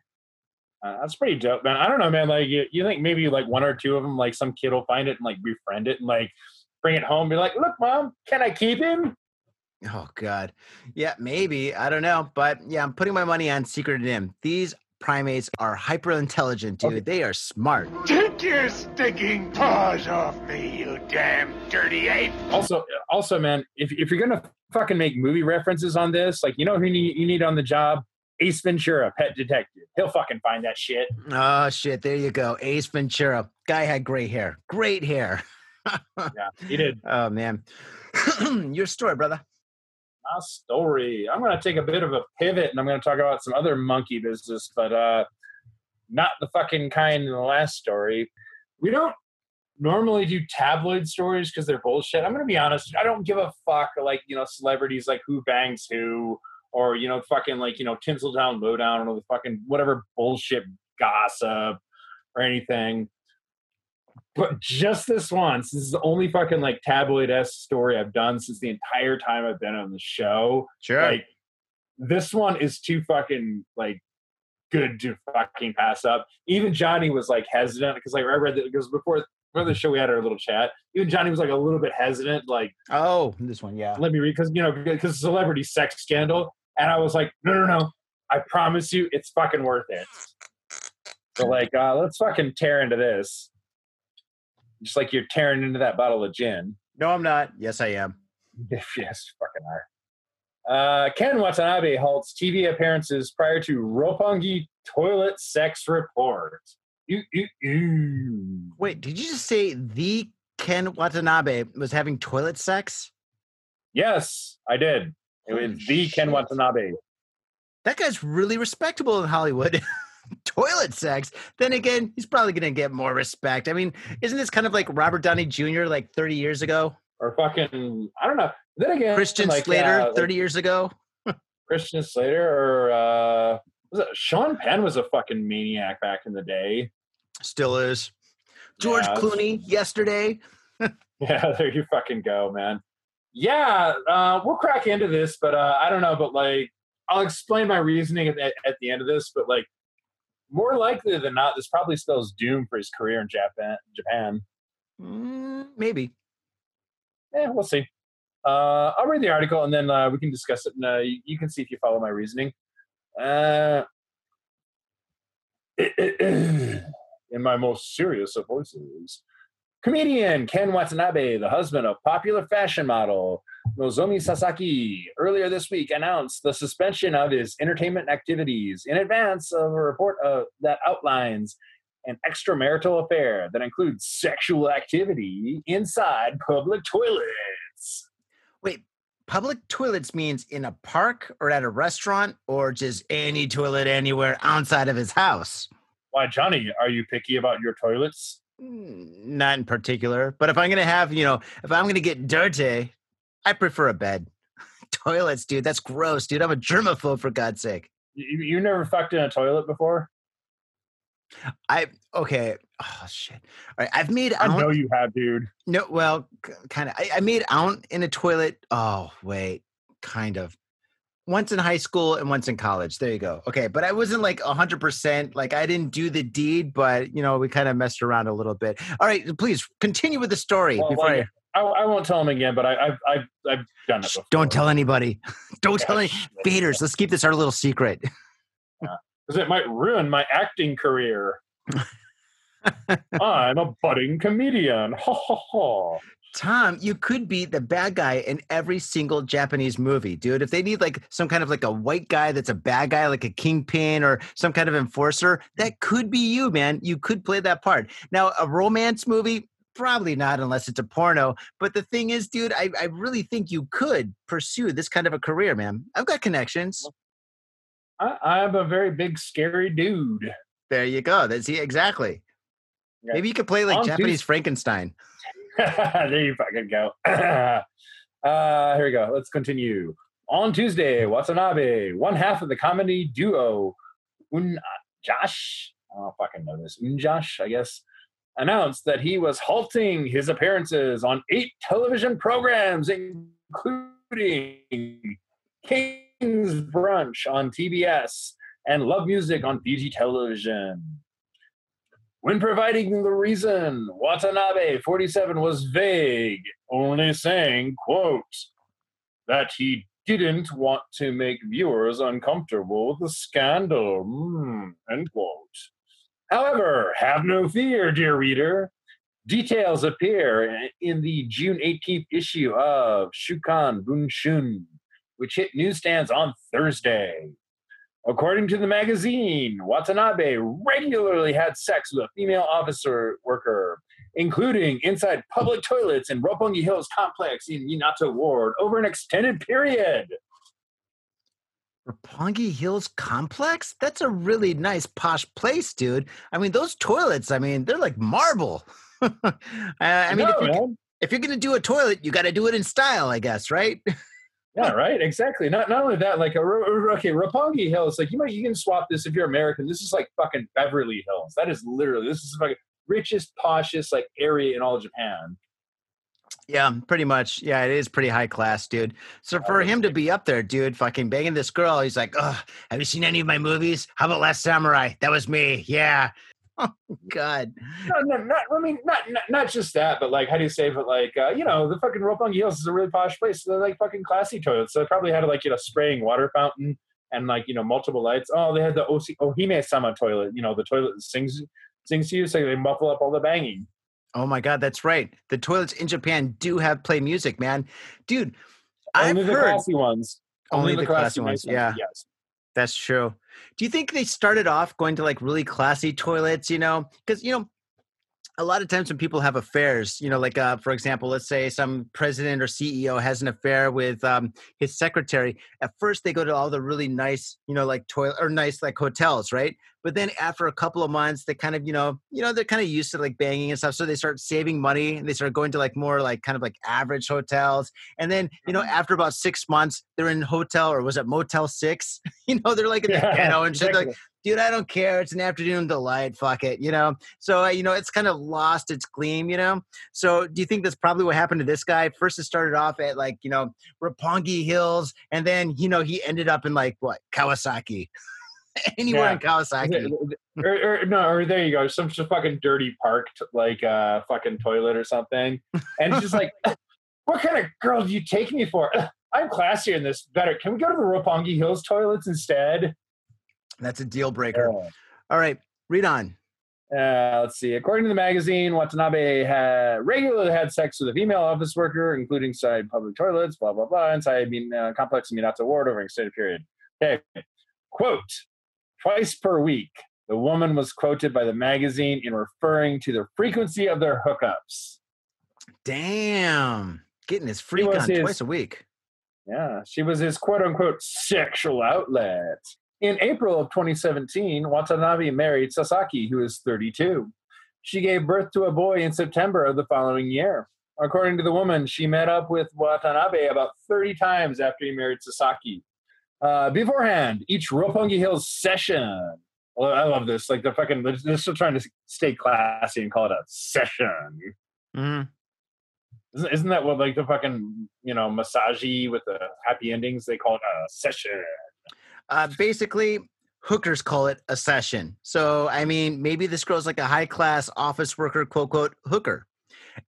Uh, that's pretty dope, man. I don't know, man. Like, you, you think maybe like one or two of them, like some kid will find it and like befriend it and like bring it home, be like, "Look, mom, can I keep him?" Oh God, yeah, maybe I don't know, but yeah, I'm putting my money on Secret NIMH. These primates are hyper intelligent, dude. They are smart. Take your stinking paws off me, you damn dirty ape! Also, also, man, if if you're gonna fucking make movie references on this, like, you know who you need, you need on the job? Ace Ventura, Pet Detective. He'll fucking find that shit. Oh shit, there you go. Ace Ventura. Guy had gray hair. Great hair. Yeah, he did. Oh man. Your story, brother. My story. I'm gonna take a bit of a pivot and I'm gonna talk about some other monkey business, but uh not the fucking kind in the last story. We don't normally do tabloid stories because they're bullshit. I'm gonna be honest. I don't give a fuck like you know celebrities like who bangs who or you know fucking like you know Tinseltown Lowdown or the fucking whatever bullshit gossip or anything. But just this once, this is the only fucking like tabloid s story I've done since the entire time I've been on the show. Sure. Like this one is too fucking like good to fucking pass up. Even Johnny was like hesitant because like I read that because before before the show we had our little chat. Even Johnny was like a little bit hesitant, like Oh, this one, yeah. let me read because you know because celebrity sex scandal, and I was like, no, no, no, I promise you, it's fucking worth it. So like, uh, let's fucking tear into this, just like you're tearing into that bottle of gin. No, I'm not. Yes, I am. yes, fucking are. Uh, Ken Watanabe halts TV appearances prior to Roppongi toilet sex report. Ew, ew, ew. Wait, did you just say the Ken Watanabe was having toilet sex? Yes, I did. It was Holy the Ken. Watanabe. That guy's really respectable in Hollywood. toilet sex. Then again, he's probably going to get more respect. I mean, isn't this kind of like Robert Downey Jr. like 30 years ago? Or fucking, I don't know. Then again, Christian like, Slater like 30 years ago? Christian Slater or uh, was it Sean Penn was a fucking maniac back in the day. Still is. George Yeah. Clooney yesterday. Yeah, there you fucking go, man. Yeah, uh, we'll crack into this, but uh, I don't know, but like I'll explain my reasoning at, at, at the end of this, but like more likely than not, this probably spells doom for his career in Japan. Japan. Mm, maybe. Yeah, we'll see. Uh, I'll read the article and then uh, we can discuss it, and uh, you, you can see if you follow my reasoning. Uh, in my most serious of voices, comedian Ken Watanabe, the husband of popular fashion model Nozomi Sasaki, earlier this week announced the suspension of his entertainment activities in advance of a report uh, that outlines an extramarital affair that includes sexual activity inside public toilets. Wait, public toilets means in a park or at a restaurant or just any toilet anywhere outside of his house? Why, Johnny, are you picky about your toilets? Mm, Not in particular, but if I'm to have, you know, if I'm to get dirty, I prefer a bed. Toilets, dude, that's gross, dude. I'm a germaphobe for God's sake. You, you never fucked in a toilet before? I okay. Oh shit. All right, I've made I know you have, dude. No, well, kind of. I, I made out in a toilet. Oh wait, kind of. Once in high school and once in college. There you go. Okay, but I wasn't like hundred percent. Like I didn't do the deed, but you know we kind of messed around a little bit. All right, uh, please continue with the story Well, before like, I, I won't tell him again, but I, I've, I've, I've done I. it before. Don't tell anybody. Don't tell any faders. Let's keep this our little secret. because it might ruin my acting career. I'm a budding comedian. Ha ha ha. Tom, you could be the bad guy in every single Japanese movie, dude. If they need like some kind of like a white guy that's a bad guy, like a kingpin or some kind of enforcer, that could be you, man. You could play that part. Now, a romance movie, probably not unless it's a porno. But the thing is, dude, I, I really think you could pursue this kind of a career, man. I've got connections. I, I'm a very big, scary dude. There you go. That's yeah, exactly. Yeah. Maybe you could play like On Japanese Tues- Frankenstein. there you fucking go. uh, here we go. Let's continue. On Tuesday, Watanabe, one half of the comedy duo Un Josh, I don't fucking know this, Unjash, I guess, announced that he was halting his appearances on eight television programs, including King's Brunch on TBS and Love Music on Fuji Television. When providing the reason, Watanabe, 47, was vague, only saying, quote, that he didn't want to make viewers uncomfortable with the scandal, mm, end quote. However, have no fear, dear reader. Details appear in the June 18th issue of Shukan Bunshun, which hit newsstands on Thursday. According to the magazine, Watanabe regularly had sex with a female officer worker, including inside public toilets in Roppongi Hills complex in Minato Ward over an extended period. Roppongi Hills Complex? That's a really nice posh place, dude. I mean, those toilets, I mean, they're like marble. I, I mean, No, if, you're, if you're going to do a toilet, you got to do it in style, I guess, right? Yeah, right. Exactly. Not not only that, like a okay, Roppongi Hills. Like you might you can swap this if you're American. This is like fucking Beverly Hills. That is literally this is fucking richest, poshest like area in all of Japan. Yeah, pretty much. Yeah, it is pretty high class, dude. So for him to be up there, dude, fucking banging this girl, he's like, "Oh, have you seen any of my movies? How about Last Samurai? That was me." Yeah. Oh God. No, no, not. I mean, not, not not just that, but like, how do you say? But like, uh, you know, the fucking Roppongi Hills is a really posh place. So they're like fucking classy toilets. So they probably had like you know spraying water fountain and like you know multiple lights. Oh, they had the Osi- Ohime Sama toilet. You know, the toilet that sings sings to you, so they muffle up all the banging. Oh my God, that's right. The toilets in Japan do have play music, man. Dude, I've Only the heard classy ones. Only the classy ones, nice yeah. Yes. That's true. Do you think they started off going to like really classy toilets, you know? Because, you know, a lot of times when people have affairs, you know, like uh, for example, let's say some president or CEO has an affair with um, his secretary. At first, they go to all the really nice, you know, like toilet or nice like hotels, right? But then after a couple of months, they kind of, you know, you know, they're kind of used to like banging and stuff, so they start saving money and they start going to like more like kind of like average hotels. And then, you know, after about six months, they're in hotel or was it Motel Six? you know, they're like in the Yeah, ghetto and shit. Like. Dude, I don't care. It's an afternoon delight. Fuck it, you know. So uh, you know, it's kind of lost its gleam, you know. So do you think that's probably what happened to this guy? First, it started off at like you know Roppongi Hills, and then you know he ended up in like what Kawasaki, anywhere Yeah. in Kawasaki. or, or no, or there you go, some fucking dirty parked like uh fucking toilet or something, and it's just like, what kind of girl do you take me for? I'm classier in this. Better. Can we go to the Roppongi Hills toilets instead? That's a deal breaker. All right, read on. Uh, let's see. According to the magazine, Watanabe had regularly had sex with a female office worker, including inside public toilets, blah blah blah, inside Min- uh, complex in Minato Ward over an extended period. Okay, quote: Twice per week, the woman was quoted by the magazine in referring to the frequency of their hookups. Damn, getting his freak on his- twice a week. Yeah, she was his quote unquote sexual outlet. In April of 2017, Watanabe married Sasaki, who is 32. She gave birth to a boy in September of the following year. According to the woman, she met up with Watanabe about 30 times after he married Sasaki. Uh, beforehand, each Roppongi Hills session. Well, I love this. Like the fucking, they're still trying to stay classy and call it a session. Mhm. Isn't, isn't that what like the fucking you know massagey with the happy endings? They call it a session. Uh, basically, hookers call it a session. So, I mean, maybe this girl's like a high class office worker, quote, quote, hooker.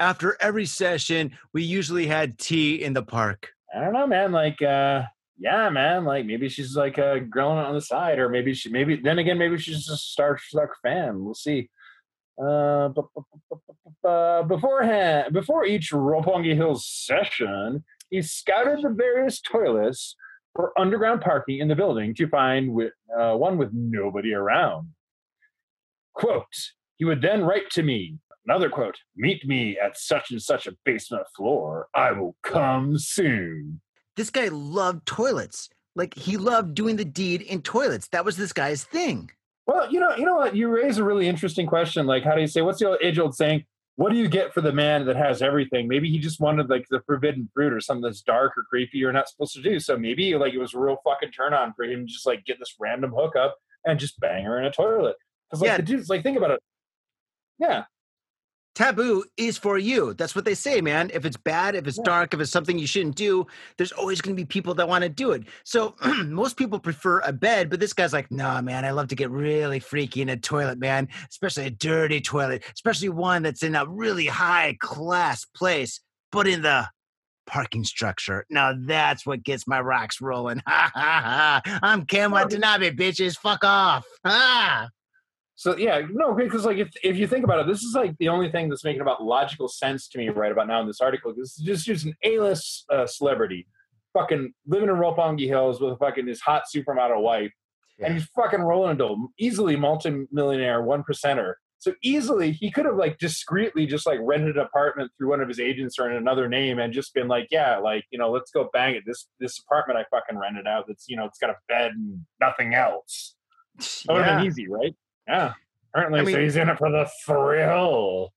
After every session, we usually had tea in the park. I don't know, man. Like, uh, yeah, man. Like maybe she's like uh, grilling on the side, or maybe she, maybe then again, maybe she's just a Star Trek fan. We'll see. Uh, uh, beforehand, before each Roppongi Hills session, he scouted the various toilets for underground parking in the building to find with, uh, one with nobody around. Quote, he would then write to me, another quote, meet me at such and such a basement floor. I will come soon. This guy loved toilets. Like, he loved doing the deed in toilets. That was this guy's thing. Well, you know, you know what? You raise a really interesting question. Like, how do you say? What's the age old saying? What do you get for the man that has everything? Maybe he just wanted like the forbidden fruit or something that's dark or creepy you're not supposed to do. So maybe like it was a real fucking turn on for him to just like get this random hookup and just bang her in a toilet. Because like Yeah. the dude's like, think about it. Yeah, Taboo is for you. That's what they say, man. If it's bad, if it's Yeah. dark, if it's something you shouldn't do, there's always going to be people that want to do it. So most people prefer a bed, but this guy's like, nah, man, I love to get really freaky in a toilet, man, especially a dirty toilet, especially one that's in a really high class place, but in the parking structure. Now that's what gets my rocks rolling. Ha ha ha. I'm Ken Watanabe, bitches. Fuck off. Ah. So yeah, no, because like if if you think about it, this is like the only thing that's making about logical sense to me right about now in this article. This is just just an A-list uh, celebrity, fucking living in Roppongi Hills with a fucking his hot supermodel wife, and he's fucking rolling into easily multimillionaire one percenter. So easily he could have like discreetly just like rented an apartment through one of his agents or in another name and just been like, yeah, like you know, let's go bang it. This this apartment I fucking rented out. That's you know, it's got a bed and nothing else. That would have Yeah. been easy, right? Yeah. Apparently, I so he's in it for the thrill.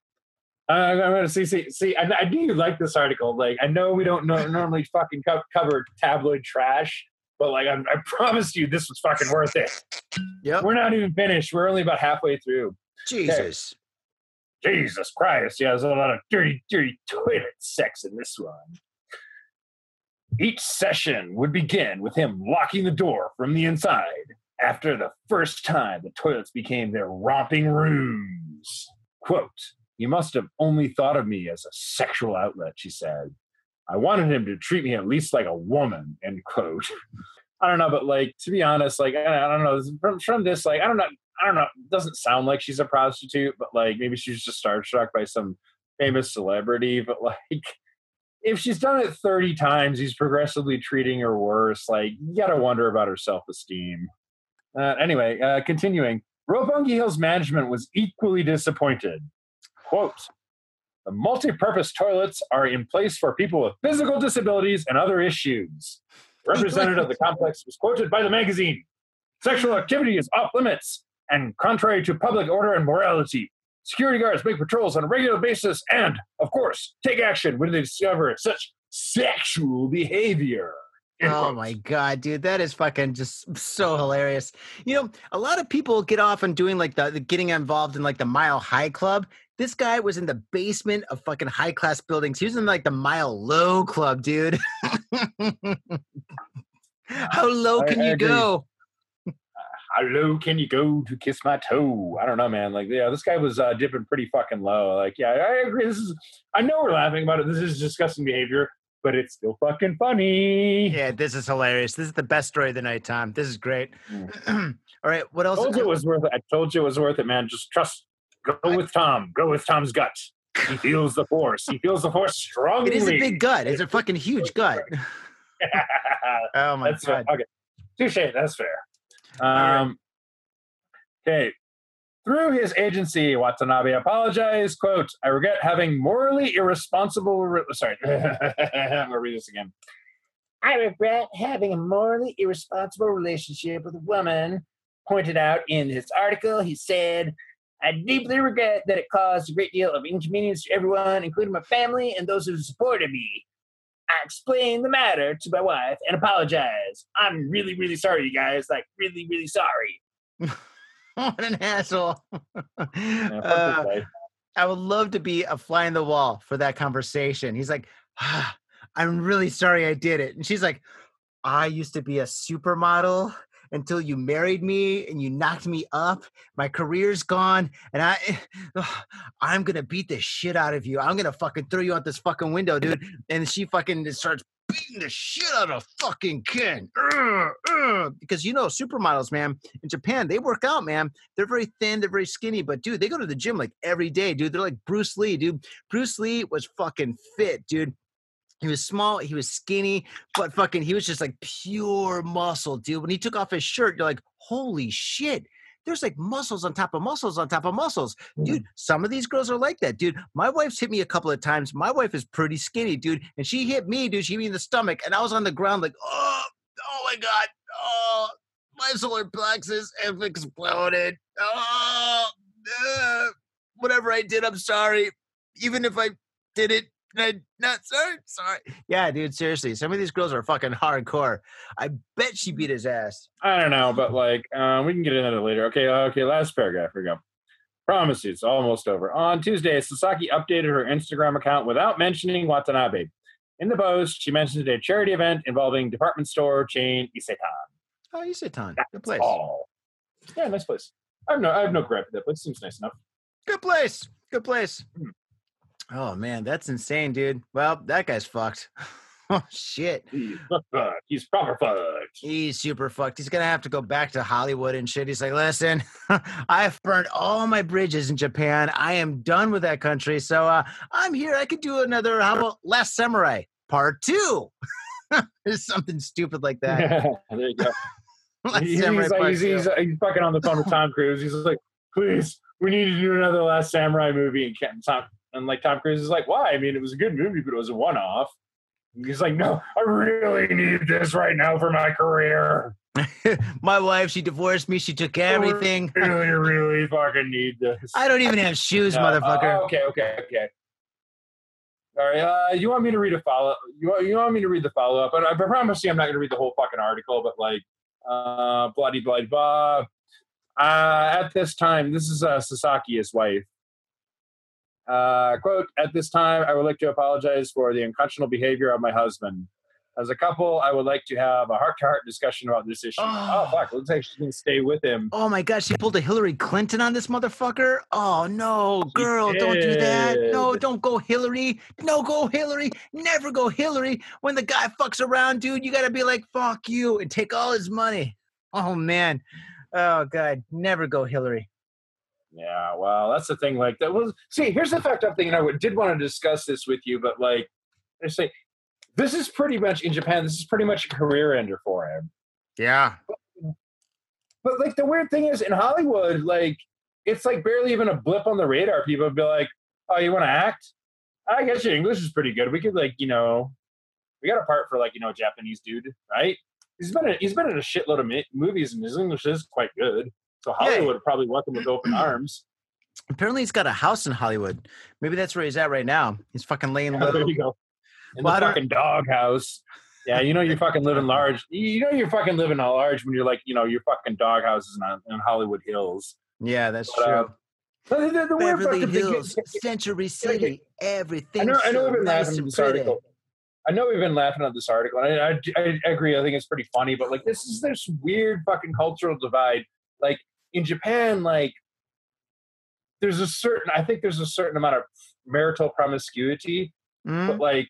Uh, I'm gonna see, see, see. I, I do like this article. Like, I know we don't know, normally fucking co- cover tabloid trash, but like, I'm, I promise you, this was fucking worth it. Yep. We're not even finished. We're only about halfway through. Jesus. Jesus Christ, yeah, there's a lot of dirty, dirty toilet sex in this one. Each session would begin with him locking the door from the inside. After the first time, the toilets became their romping rooms. Quote, You must have only thought of me as a sexual outlet, she said. I wanted him to treat me at least like a woman, end quote. I don't know, but like, to be honest, like, I, don't know, from, from this, like, I don't know, I don't know, it doesn't sound like she's a prostitute, but like, maybe she's just starstruck by some famous celebrity, but like, if she's done it 30 times, he's progressively treating her worse. Like, you gotta wonder about her self esteem. Uh, anyway, uh, continuing, Roppongi Hills management was equally disappointed. Quote, the multi-purpose toilets are in place for people with physical disabilities and other issues. Representative of the complex was quoted by the magazine. Sexual activity is off limits and contrary to public order and morality. Security guards make patrols on a regular basis and, of course, take action when they discover such sexual behavior. Oh my god, dude, that is fucking just so hilarious. You know, a lot of people get off on doing like the, the getting involved in like the Mile High Club. This guy was in the basement of fucking high class buildings. He was in like the Mile Low Club, dude. How low can you go? How low can you go to kiss my toe? I don't know, man. Like, yeah, this guy was uh, dipping pretty fucking low. Like, yeah, I agree. This is, I know we're laughing about it. This is disgusting behavior, but it's still fucking funny. Yeah, this is hilarious. This is the best story of the night, Tom. This is great. All right, what else? I told you it was worth it. I told you it was worth it, man. Just trust. Go with Tom. Go with Tom's gut. He feels the force. He feels the force strongly. It is a big gut. It's a fucking huge gut. Oh my That's fair. god. Okay. Touche. That's fair. right. Um, okay. Through his agency, Watanabe apologized. Quote, I regret having morally irresponsible. Re- Sorry. I'm to read this again. I regret having a morally irresponsible relationship with a woman. Pointed out in his article, he said, I deeply regret that it caused a great deal of inconvenience to everyone, including my family and those who supported me. I explained the matter to my wife and apologized. I'm really, really sorry, you guys. Like, really, really sorry. what an asshole. Uh. I would love to be a fly in the wall for that conversation. He's like, ah, I'm really sorry I did it. And she's like, I used to be a supermodel until you married me and you knocked me up. My career's gone, and I, I'm gonna beat the shit out of you. I'm gonna fucking throw you out this fucking window, dude. And she fucking just starts beating the shit out of fucking Ken. Because you know, supermodels, man, in Japan, they work out, man. They're very thin, they're very skinny, but dude, they go to the gym like every day, dude. They're like Bruce Lee, dude. Bruce Lee was fucking fit, dude. He was small, he was skinny, but fucking, he was just like pure muscle, dude. When he took off his shirt, you're like, holy shit. There's like muscles on top of muscles on top of muscles. Dude, some of these girls are like that, dude. My wife's hit me a couple of times. My wife is pretty skinny, dude. And she hit me, dude. She hit me in the stomach. And I was on the ground like, oh, oh my God. Oh, my solar plexus have exploded. Oh, uh, whatever I did, I'm sorry. Even if I did it, I'm not sorry. Sorry. Yeah, dude, seriously. Some of these girls are fucking hardcore. I bet she beat his ass. I don't know, but like, uh, we can get into that later. Okay, uh, okay, last paragraph. Here we go. Promises, almost over. On Tuesday, Sasaki updated her Instagram account without mentioning Watanabe. In the post, she mentioned a charity event involving department store chain Isetan. Oh, Isetan. That's Good place. all. Yeah, nice place. I have no, I have no gripe with that place. Seems nice enough. Good place. Good place. Hmm. Oh man, that's insane, dude. Well, that guy's fucked. oh shit. He's fucked. He's proper fucked. He's super fucked. He's gonna have to go back to Hollywood and shit. He's like, listen, I've burned all my bridges in Japan. I am done with that country. So uh, I'm here. I could do another. How about Last Samurai Part Two? There's something stupid like that. there you go. Last He's, Samurai he's, like, he's, he's, he's fucking on the phone with Tom Cruise. He's like, please, we need to do another Last Samurai movie. And Tom, and like Tom Cruise is like, why? I mean, it was a good movie, but it was a one-off. He's like, no, I really need this right now for my career. my wife, she divorced me. She took everything. I really, really fucking need this. I don't even have shoes, motherfucker. oh, okay, okay, okay. All right. Uh, you want me to read a follow? You want, you want me to read the follow up? But I promise you, I'm not going to read the whole fucking article. But like, uh, bloody bloody blah. Uh, at this time, this is uh, Sasaki, his wife. Uh, quote, at this time, I would like to apologize for the unconscionable behavior of my husband. As a couple, I would like to have a heart to heart discussion about this issue. Oh, Oh. fuck. Looks like she's going to stay with him. Oh my god, she pulled a Hillary Clinton on this motherfucker. Oh no, girl, don't do that. No, don't go Hillary. No, go Hillary. Never go Hillary. When the guy fucks around, dude, you gotta be like, fuck you, and take all his money. Oh man. Oh god, never go Hillary. Yeah, well, that's the thing. Like, that was, see, here's the fact up thing, and I did want to discuss this with you, but like, I say, this is pretty much in Japan, this is pretty much a career ender for him. Yeah. But like the weird thing is in Hollywood, like it's like barely even a blip on the radar. People would be like, "Oh, you want to act? I guess your English is pretty good. We could like, you know, we got a part for like, you know, a Japanese dude, right? He's been in, he's been in a shitload of mi- movies, and his English is quite good. So Hollywood would probably welcome with open arms. Apparently he's got a house in Hollywood. Maybe that's where he's at right now. He's fucking laying low. there you go. In Well, the fucking doghouse. Yeah, you know you're fucking living large. You know you're fucking living large when you're like, you know, your fucking dog houses in, in Hollywood Hills. Yeah, that's But, uh, true. But the, the, the Beverly Hills, is- Century City, everything. I know, I know so we've been nice laughing at this pretty. article. I know we've been laughing at this article, and I, I, I agree. I think it's pretty funny, but like this is this weird fucking cultural divide. Like in Japan, like there's a certain, I think there's a certain amount of marital promiscuity, Mhm. but like,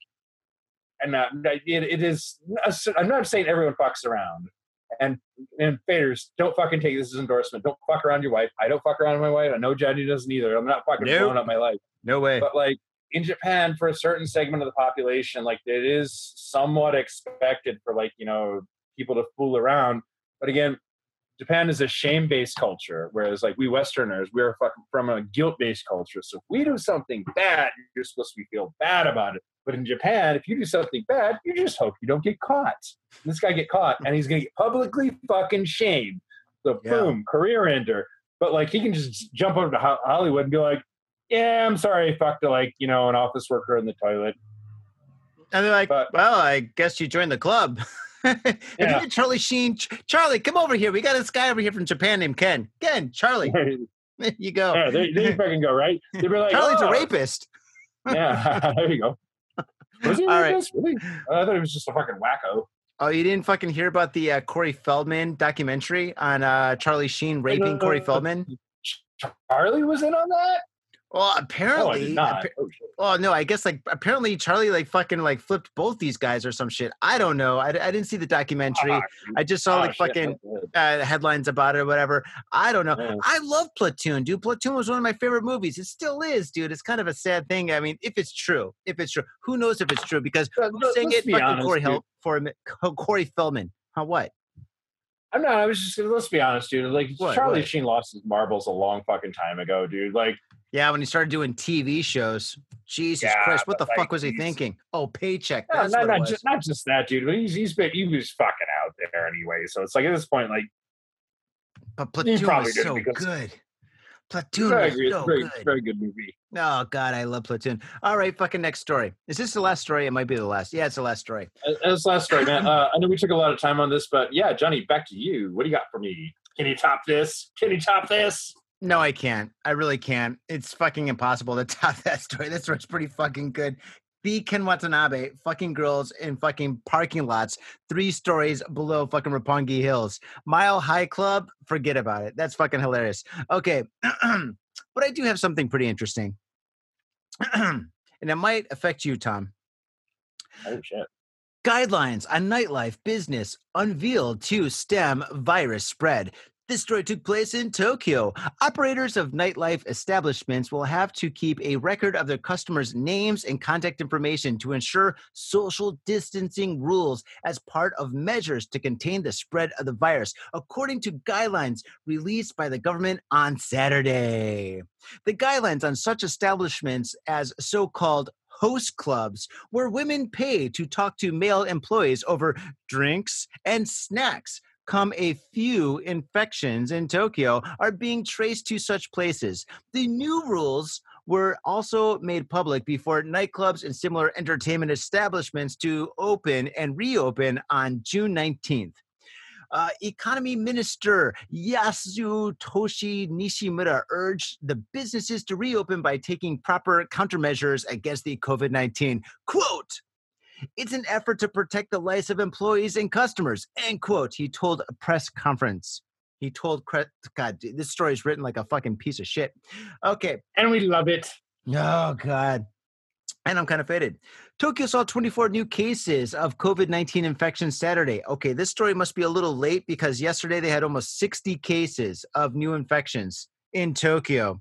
and uh, it, it is. I'm not saying everyone fucks around, and and faders don't fucking take this as endorsement. Don't fuck around your wife. I don't fuck around my wife. I know Jenny doesn't either. I'm not fucking Nope. blowing up my life No way. but like in Japan, for a certain segment of the population, like it is somewhat expected for like you know people to fool around. But again, Japan is a shame-based culture, whereas like we Westerners, we're fucking from a guilt-based culture. So if we do something bad, you're supposed to feel bad about it. But in Japan, if you do something bad, you just hope you don't get caught. This guy get caught, and he's gonna get publicly fucking shamed. So Yeah. boom, career ender. But like he can just jump over to Hollywood and be like, "Yeah, I'm sorry, I fucked like you know an office worker in the toilet." And they're like, But- well, I guess you joined the club. Yeah. Charlie Sheen? Ch- Charlie, come over here. We got this guy over here from Japan named Ken. Ken, Charlie, there you go. yeah, there, there you fucking go, right? They'd be like, Charlie's "Oh, a rapist. Yeah, there you go. Was he a All right. rapist? Really? I thought he was just a fucking wacko. Oh, you didn't fucking hear about the uh, Corey Feldman documentary on uh, Charlie Sheen raping Corey Feldman? Charlie was in on that. Well, Oh, apparently, Oh, shit. oh no, I guess like apparently Charlie like fucking like flipped both these guys or some shit. I don't know. I, I didn't see the documentary. Ah, I just saw ah, like shit, fucking uh, headlines about it or whatever. I don't know. Yeah. I love Platoon, dude. Platoon was one of my favorite movies. It still is, dude. It's kind of a sad thing. I mean, if it's true, if it's true, who knows if it's true? Because who's saying it? Fucking honest, Corey. Hel- for a Corey Feldman. Huh? What? I'm not. I was just. gonna Let's be honest, dude. Like What, Charlie what? Sheen lost his marbles a long fucking time ago, dude. Like Yeah, when he started doing TV shows. Jesus Yeah, Christ, what the like, fuck was he thinking? Oh, paycheck. No, That's not, not just not just that, dude. But he's he's been he was fucking out there anyway. So it's like at this point, like but Platoon was so good. Platoon I agree, it's so a very, good. very good movie. Oh God, I love Platoon. All right, fucking next story. Is this the last story? It might be the last. Yeah, it's the last story. Uh, That's last story, man. Uh, I know we took a lot of time on this, but yeah, Johnny, back to you. What do you got for me? Can you top this? Can you top this? No, I can't. I really can't. It's fucking impossible to top that story. That story's pretty fucking good. Ken Watanabe, fucking girls in fucking parking lots, three stories below fucking Roppongi Hills. Mile High Club, forget about it. That's fucking hilarious. Okay, but I do have something pretty interesting. and it might affect you, Tom. Oh shit. Guidelines on nightlife business unveiled to stem virus spread. This story took place in Tokyo. Operators of nightlife establishments will have to keep a record of their customers' names and contact information to ensure social distancing rules as part of measures to contain the spread of the virus, according to guidelines released by the government on Saturday. The guidelines on such establishments as so called host clubs where women pay to talk to male employees over drinks and snacks. Come a few infections in Tokyo are being traced to such places. The new rules were also made public before nightclubs and similar entertainment establishments to open and reopen on June 19th. Uh, economy Minister Yasutoshi Nishimura urged the businesses to reopen by taking proper countermeasures against the COVID 19. Quote, it's an effort to protect the lives of employees and customers, end quote. He told a press conference. He told, God, this story is written like a fucking piece of shit. Okay. And we love it. Oh, God. And I'm kind of faded. Tokyo saw 24 new cases of COVID 19 infection Saturday. Okay, this story must be a little late because yesterday they had almost 60 cases of new infections in Tokyo,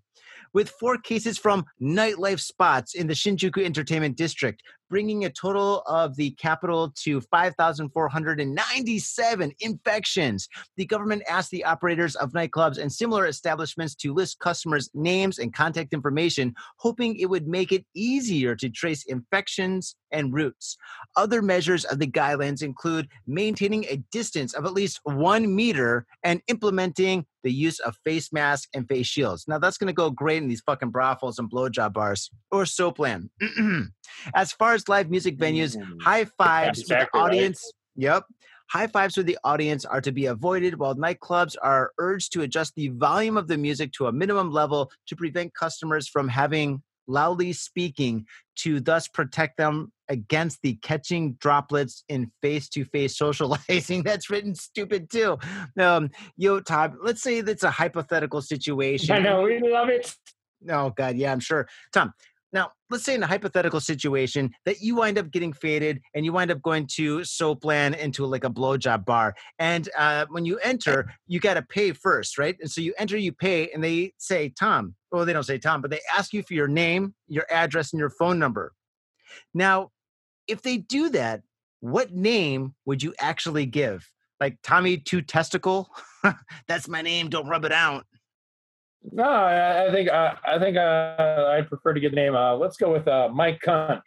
with four cases from nightlife spots in the Shinjuku Entertainment District, bringing a total of the capital to 5,497 infections. The government asked the operators of nightclubs and similar establishments to list customers' names and contact information, hoping it would make it easier to trace infections and routes. Other measures of the guidelines include maintaining a distance of at least one meter and implementing the use of face masks and face shields. Now, that's going to go great in these fucking brothels and blowjob bars or Soapland. as far as live music venues, Mm. high fives with exactly the right. audience. Yep. High fives with the audience are to be avoided, while nightclubs are urged to adjust the volume of the music to a minimum level to prevent customers from having loudly speaking to thus protect them against the catching droplets in face-to-face socializing. That's written stupid too. Um, yo, Todd, let's say that's a hypothetical situation. I know we love it. Oh God, yeah, I'm sure. Tom, now let's say in a hypothetical situation that you wind up getting faded and you wind up going to Soapland into like a blowjob bar, and uh, when you enter, you got to pay first, right? And so you enter, you pay, and they say Tom. Well, they don't say Tom, but they ask you for your name, your address, and your phone number. Now, if they do that, what name would you actually give? Like Tommy Two Testicle? That's my name. Don't rub it out. No, I, I think uh, I think uh, I prefer to get the name. Uh, let's go with uh, Mike Cunt.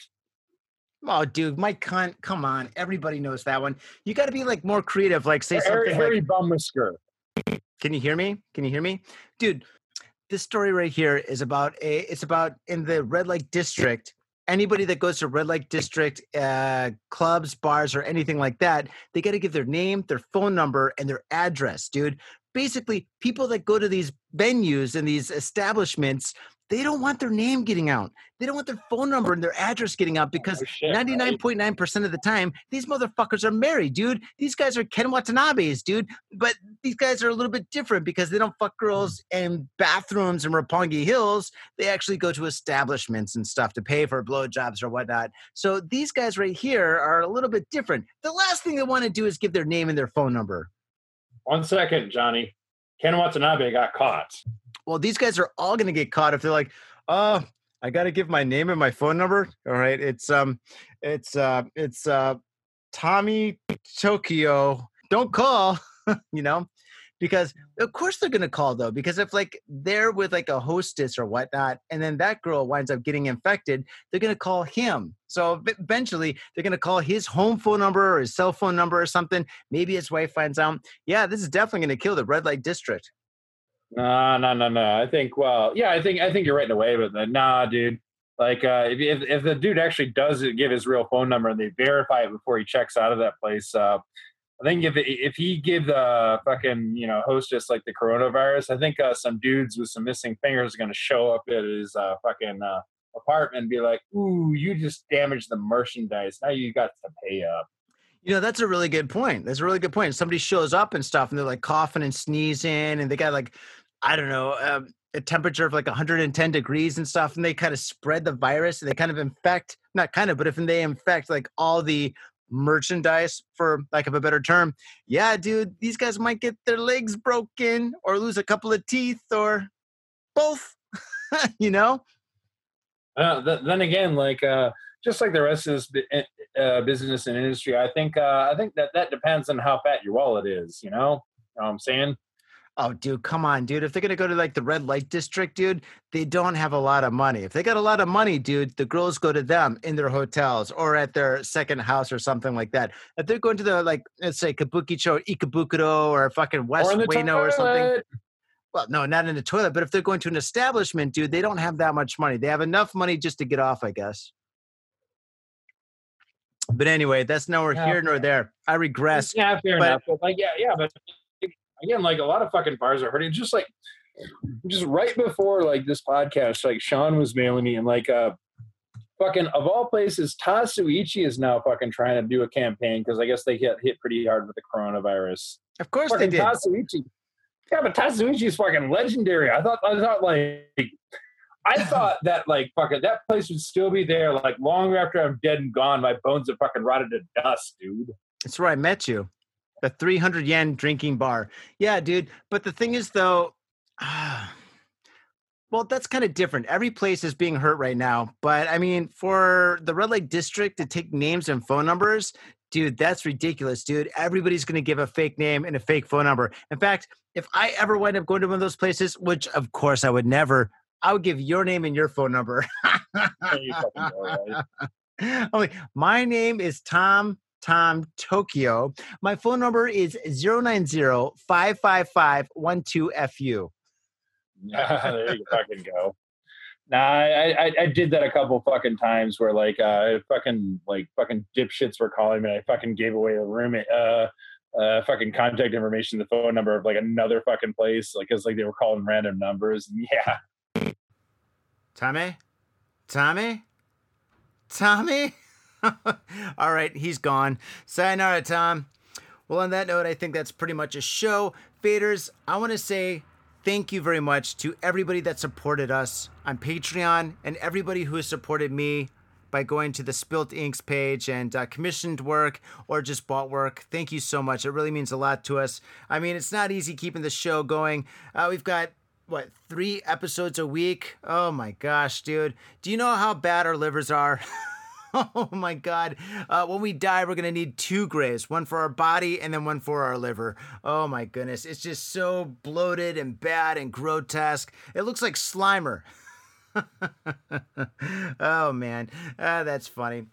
Oh, dude, Mike Cunt, come on. Everybody knows that one. You got to be like more creative. Like say Harry, something Harry like. "Can you hear me? Can you hear me, dude?" This story right here is about a. It's about in the red light district. Anybody that goes to red light district uh, clubs, bars, or anything like that, they got to give their name, their phone number, and their address, dude. Basically, people that go to these venues and these establishments, they don't want their name getting out. They don't want their phone number and their address getting out oh, because Oh, shit, 99.9% of the time, these motherfuckers are married, dude. These guys are Ken Watanabe's, dude. But these guys are a little bit different because they don't fuck girls mm. in bathrooms in Roppongi Hills. They actually go to establishments and stuff to pay for blowjobs or whatnot. So these guys right here are a little bit different. The last thing they want to do is give their name and their phone number. One second, Johnny. Ken Watanabe got caught. Well, these guys are all going to get caught if they're like, oh, I got to give my name and my phone number. All right, it's um, it's uh, it's uh, Tommy Tokyo. Don't call, you know, because of course they're going to call though. Because if like they're with like a hostess or whatnot, and then that girl winds up getting infected, they're going to call him. So eventually they're going to call his home phone number or his cell phone number or something. Maybe his wife finds out. Yeah, this is definitely going to kill the red light district. No, no, no, no. I think. Well, yeah, I think I think you're right in a way, but nah, dude. Like, uh, if, if if the dude actually does give his real phone number and they verify it before he checks out of that place, uh, I think if if he give the fucking you know hostess like the coronavirus, I think uh, some dudes with some missing fingers are gonna show up at his uh, fucking uh, apartment and be like, "Ooh, you just damaged the merchandise. Now you got to pay up." You know, that's a really good point. That's a really good point. Somebody shows up and stuff, and they're like coughing and sneezing, and they got like, I don't know, um, a temperature of like 110 degrees and stuff, and they kind of spread the virus. And they kind of infect, not kind of, but if they infect like all the merchandise, for lack of a better term, yeah, dude, these guys might get their legs broken or lose a couple of teeth or both. you know? Uh, th- then again, like uh, just like the rest of this bu- uh, business and industry, I think uh, I think that that depends on how fat your wallet is. You know, know what I'm saying? Oh, dude, come on, dude. If they're gonna go to like the red light district, dude, they don't have a lot of money. If they got a lot of money, dude, the girls go to them in their hotels or at their second house or something like that. If they're going to the like, let's say Kabukicho or Ikebukuro or fucking West or Ueno or something. Well, no, not in the toilet. But if they're going to an establishment, dude, they don't have that much money. They have enough money just to get off, I guess. But anyway, that's nowhere Yeah, here nor there. I regress. Yeah, fair But- enough. But like, yeah, yeah, but again, like a lot of fucking bars are hurting. Just like, just right before like this podcast, like Sean was mailing me and like, uh, fucking of all places, Tatsuichi is now fucking trying to do a campaign because I guess they get hit pretty hard with the coronavirus. Of course fucking they did. Tatsuichi. Yeah, but Tatsuichi is fucking legendary. I thought, I thought like, I thought that like fucking that place would still be there like long after I'm dead and gone. My bones have fucking rotted to dust, dude. That's where I met you. A 300 yen drinking bar. Yeah, dude. But the thing is, though, well, that's kind of different. Every place is being hurt right now. But I mean, for the red light district to take names and phone numbers, dude, that's ridiculous, dude. Everybody's going to give a fake name and a fake phone number. In fact, if I ever wind up going to one of those places, which of course I would never, I would give your name and your phone number. You fucking know, right? I'm like, my name is Tom Tom Tokyo. My phone number is 090-555-12FU. there you fucking go. Nah, I, I I did that a couple fucking times where like uh fucking like fucking dipshits were calling me. I fucking gave away the room uh uh fucking contact information, the phone number of like another fucking place, like it's like they were calling random numbers. Yeah, Tommy? Tommy? Tommy? All right, he's gone. Sayonara, Tom. Well, on that note, I think that's pretty much a show. Faders, I want to say thank you very much to everybody that supported us on Patreon and everybody who has supported me by going to the Spilt Inks page and uh, commissioned work or just bought work. Thank you so much. It really means a lot to us. I mean, it's not easy keeping the show going. Uh, we've got what three episodes a week oh my gosh dude do you know how bad our livers are oh my god. Uh, when we die we're gonna need two graves one for our body and then one for our liver. Oh my goodness. It's just so bloated and bad and grotesque. It looks like slimer. Oh man. Uh, that's funny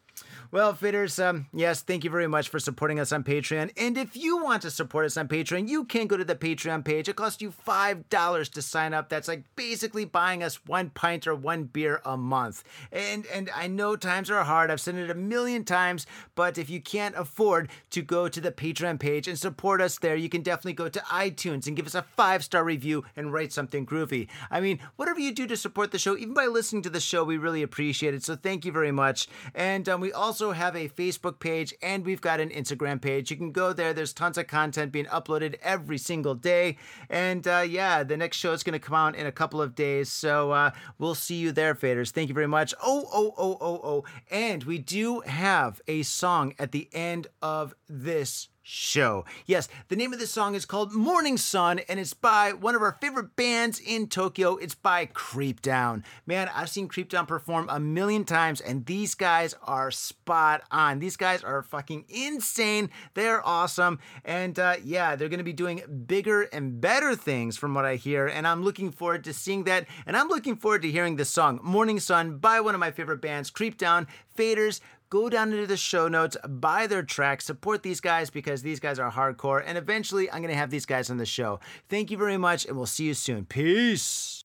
well, fitters, um, yes, thank you very much for supporting us on Patreon. And if you want to support us on Patreon, you can go to the Patreon page. It costs you $5 to sign up. That's like basically buying us one pint or one beer a month. And and I know times are hard. I've said it a million times, but if you can't afford to go to the Patreon page and support us there, you can definitely go to iTunes and give us a five-star review and write something groovy. I mean, whatever you do to support the show, even by listening to the show, we really appreciate it. So thank you very much. And um, we also have a Facebook page and we've got an Instagram page. You can go there. There's tons of content being uploaded every single day. And uh, yeah, the next show is going to come out in a couple of days. So uh, we'll see you there, faders. Thank you very much. Oh, oh, oh, oh, oh. And we do have a song at the end of this show. Yes, the name of this song is called Morning Sun, and it's by one of our favorite bands in Tokyo. It's by Creep Down. Man, I've seen Creep Down perform a million times, and these guys are spot on. These guys are fucking insane. They're awesome. And uh, yeah, they're going to be doing bigger and better things from what I hear, and I'm looking forward to seeing that. And I'm looking forward to hearing this song, Morning Sun, by one of my favorite bands, Creep Down. Faders, go down into the show notes, buy their tracks, support these guys because these guys are hardcore, and eventually I'm going to have these guys on the show. Thank you very much, and we'll see you soon. Peace.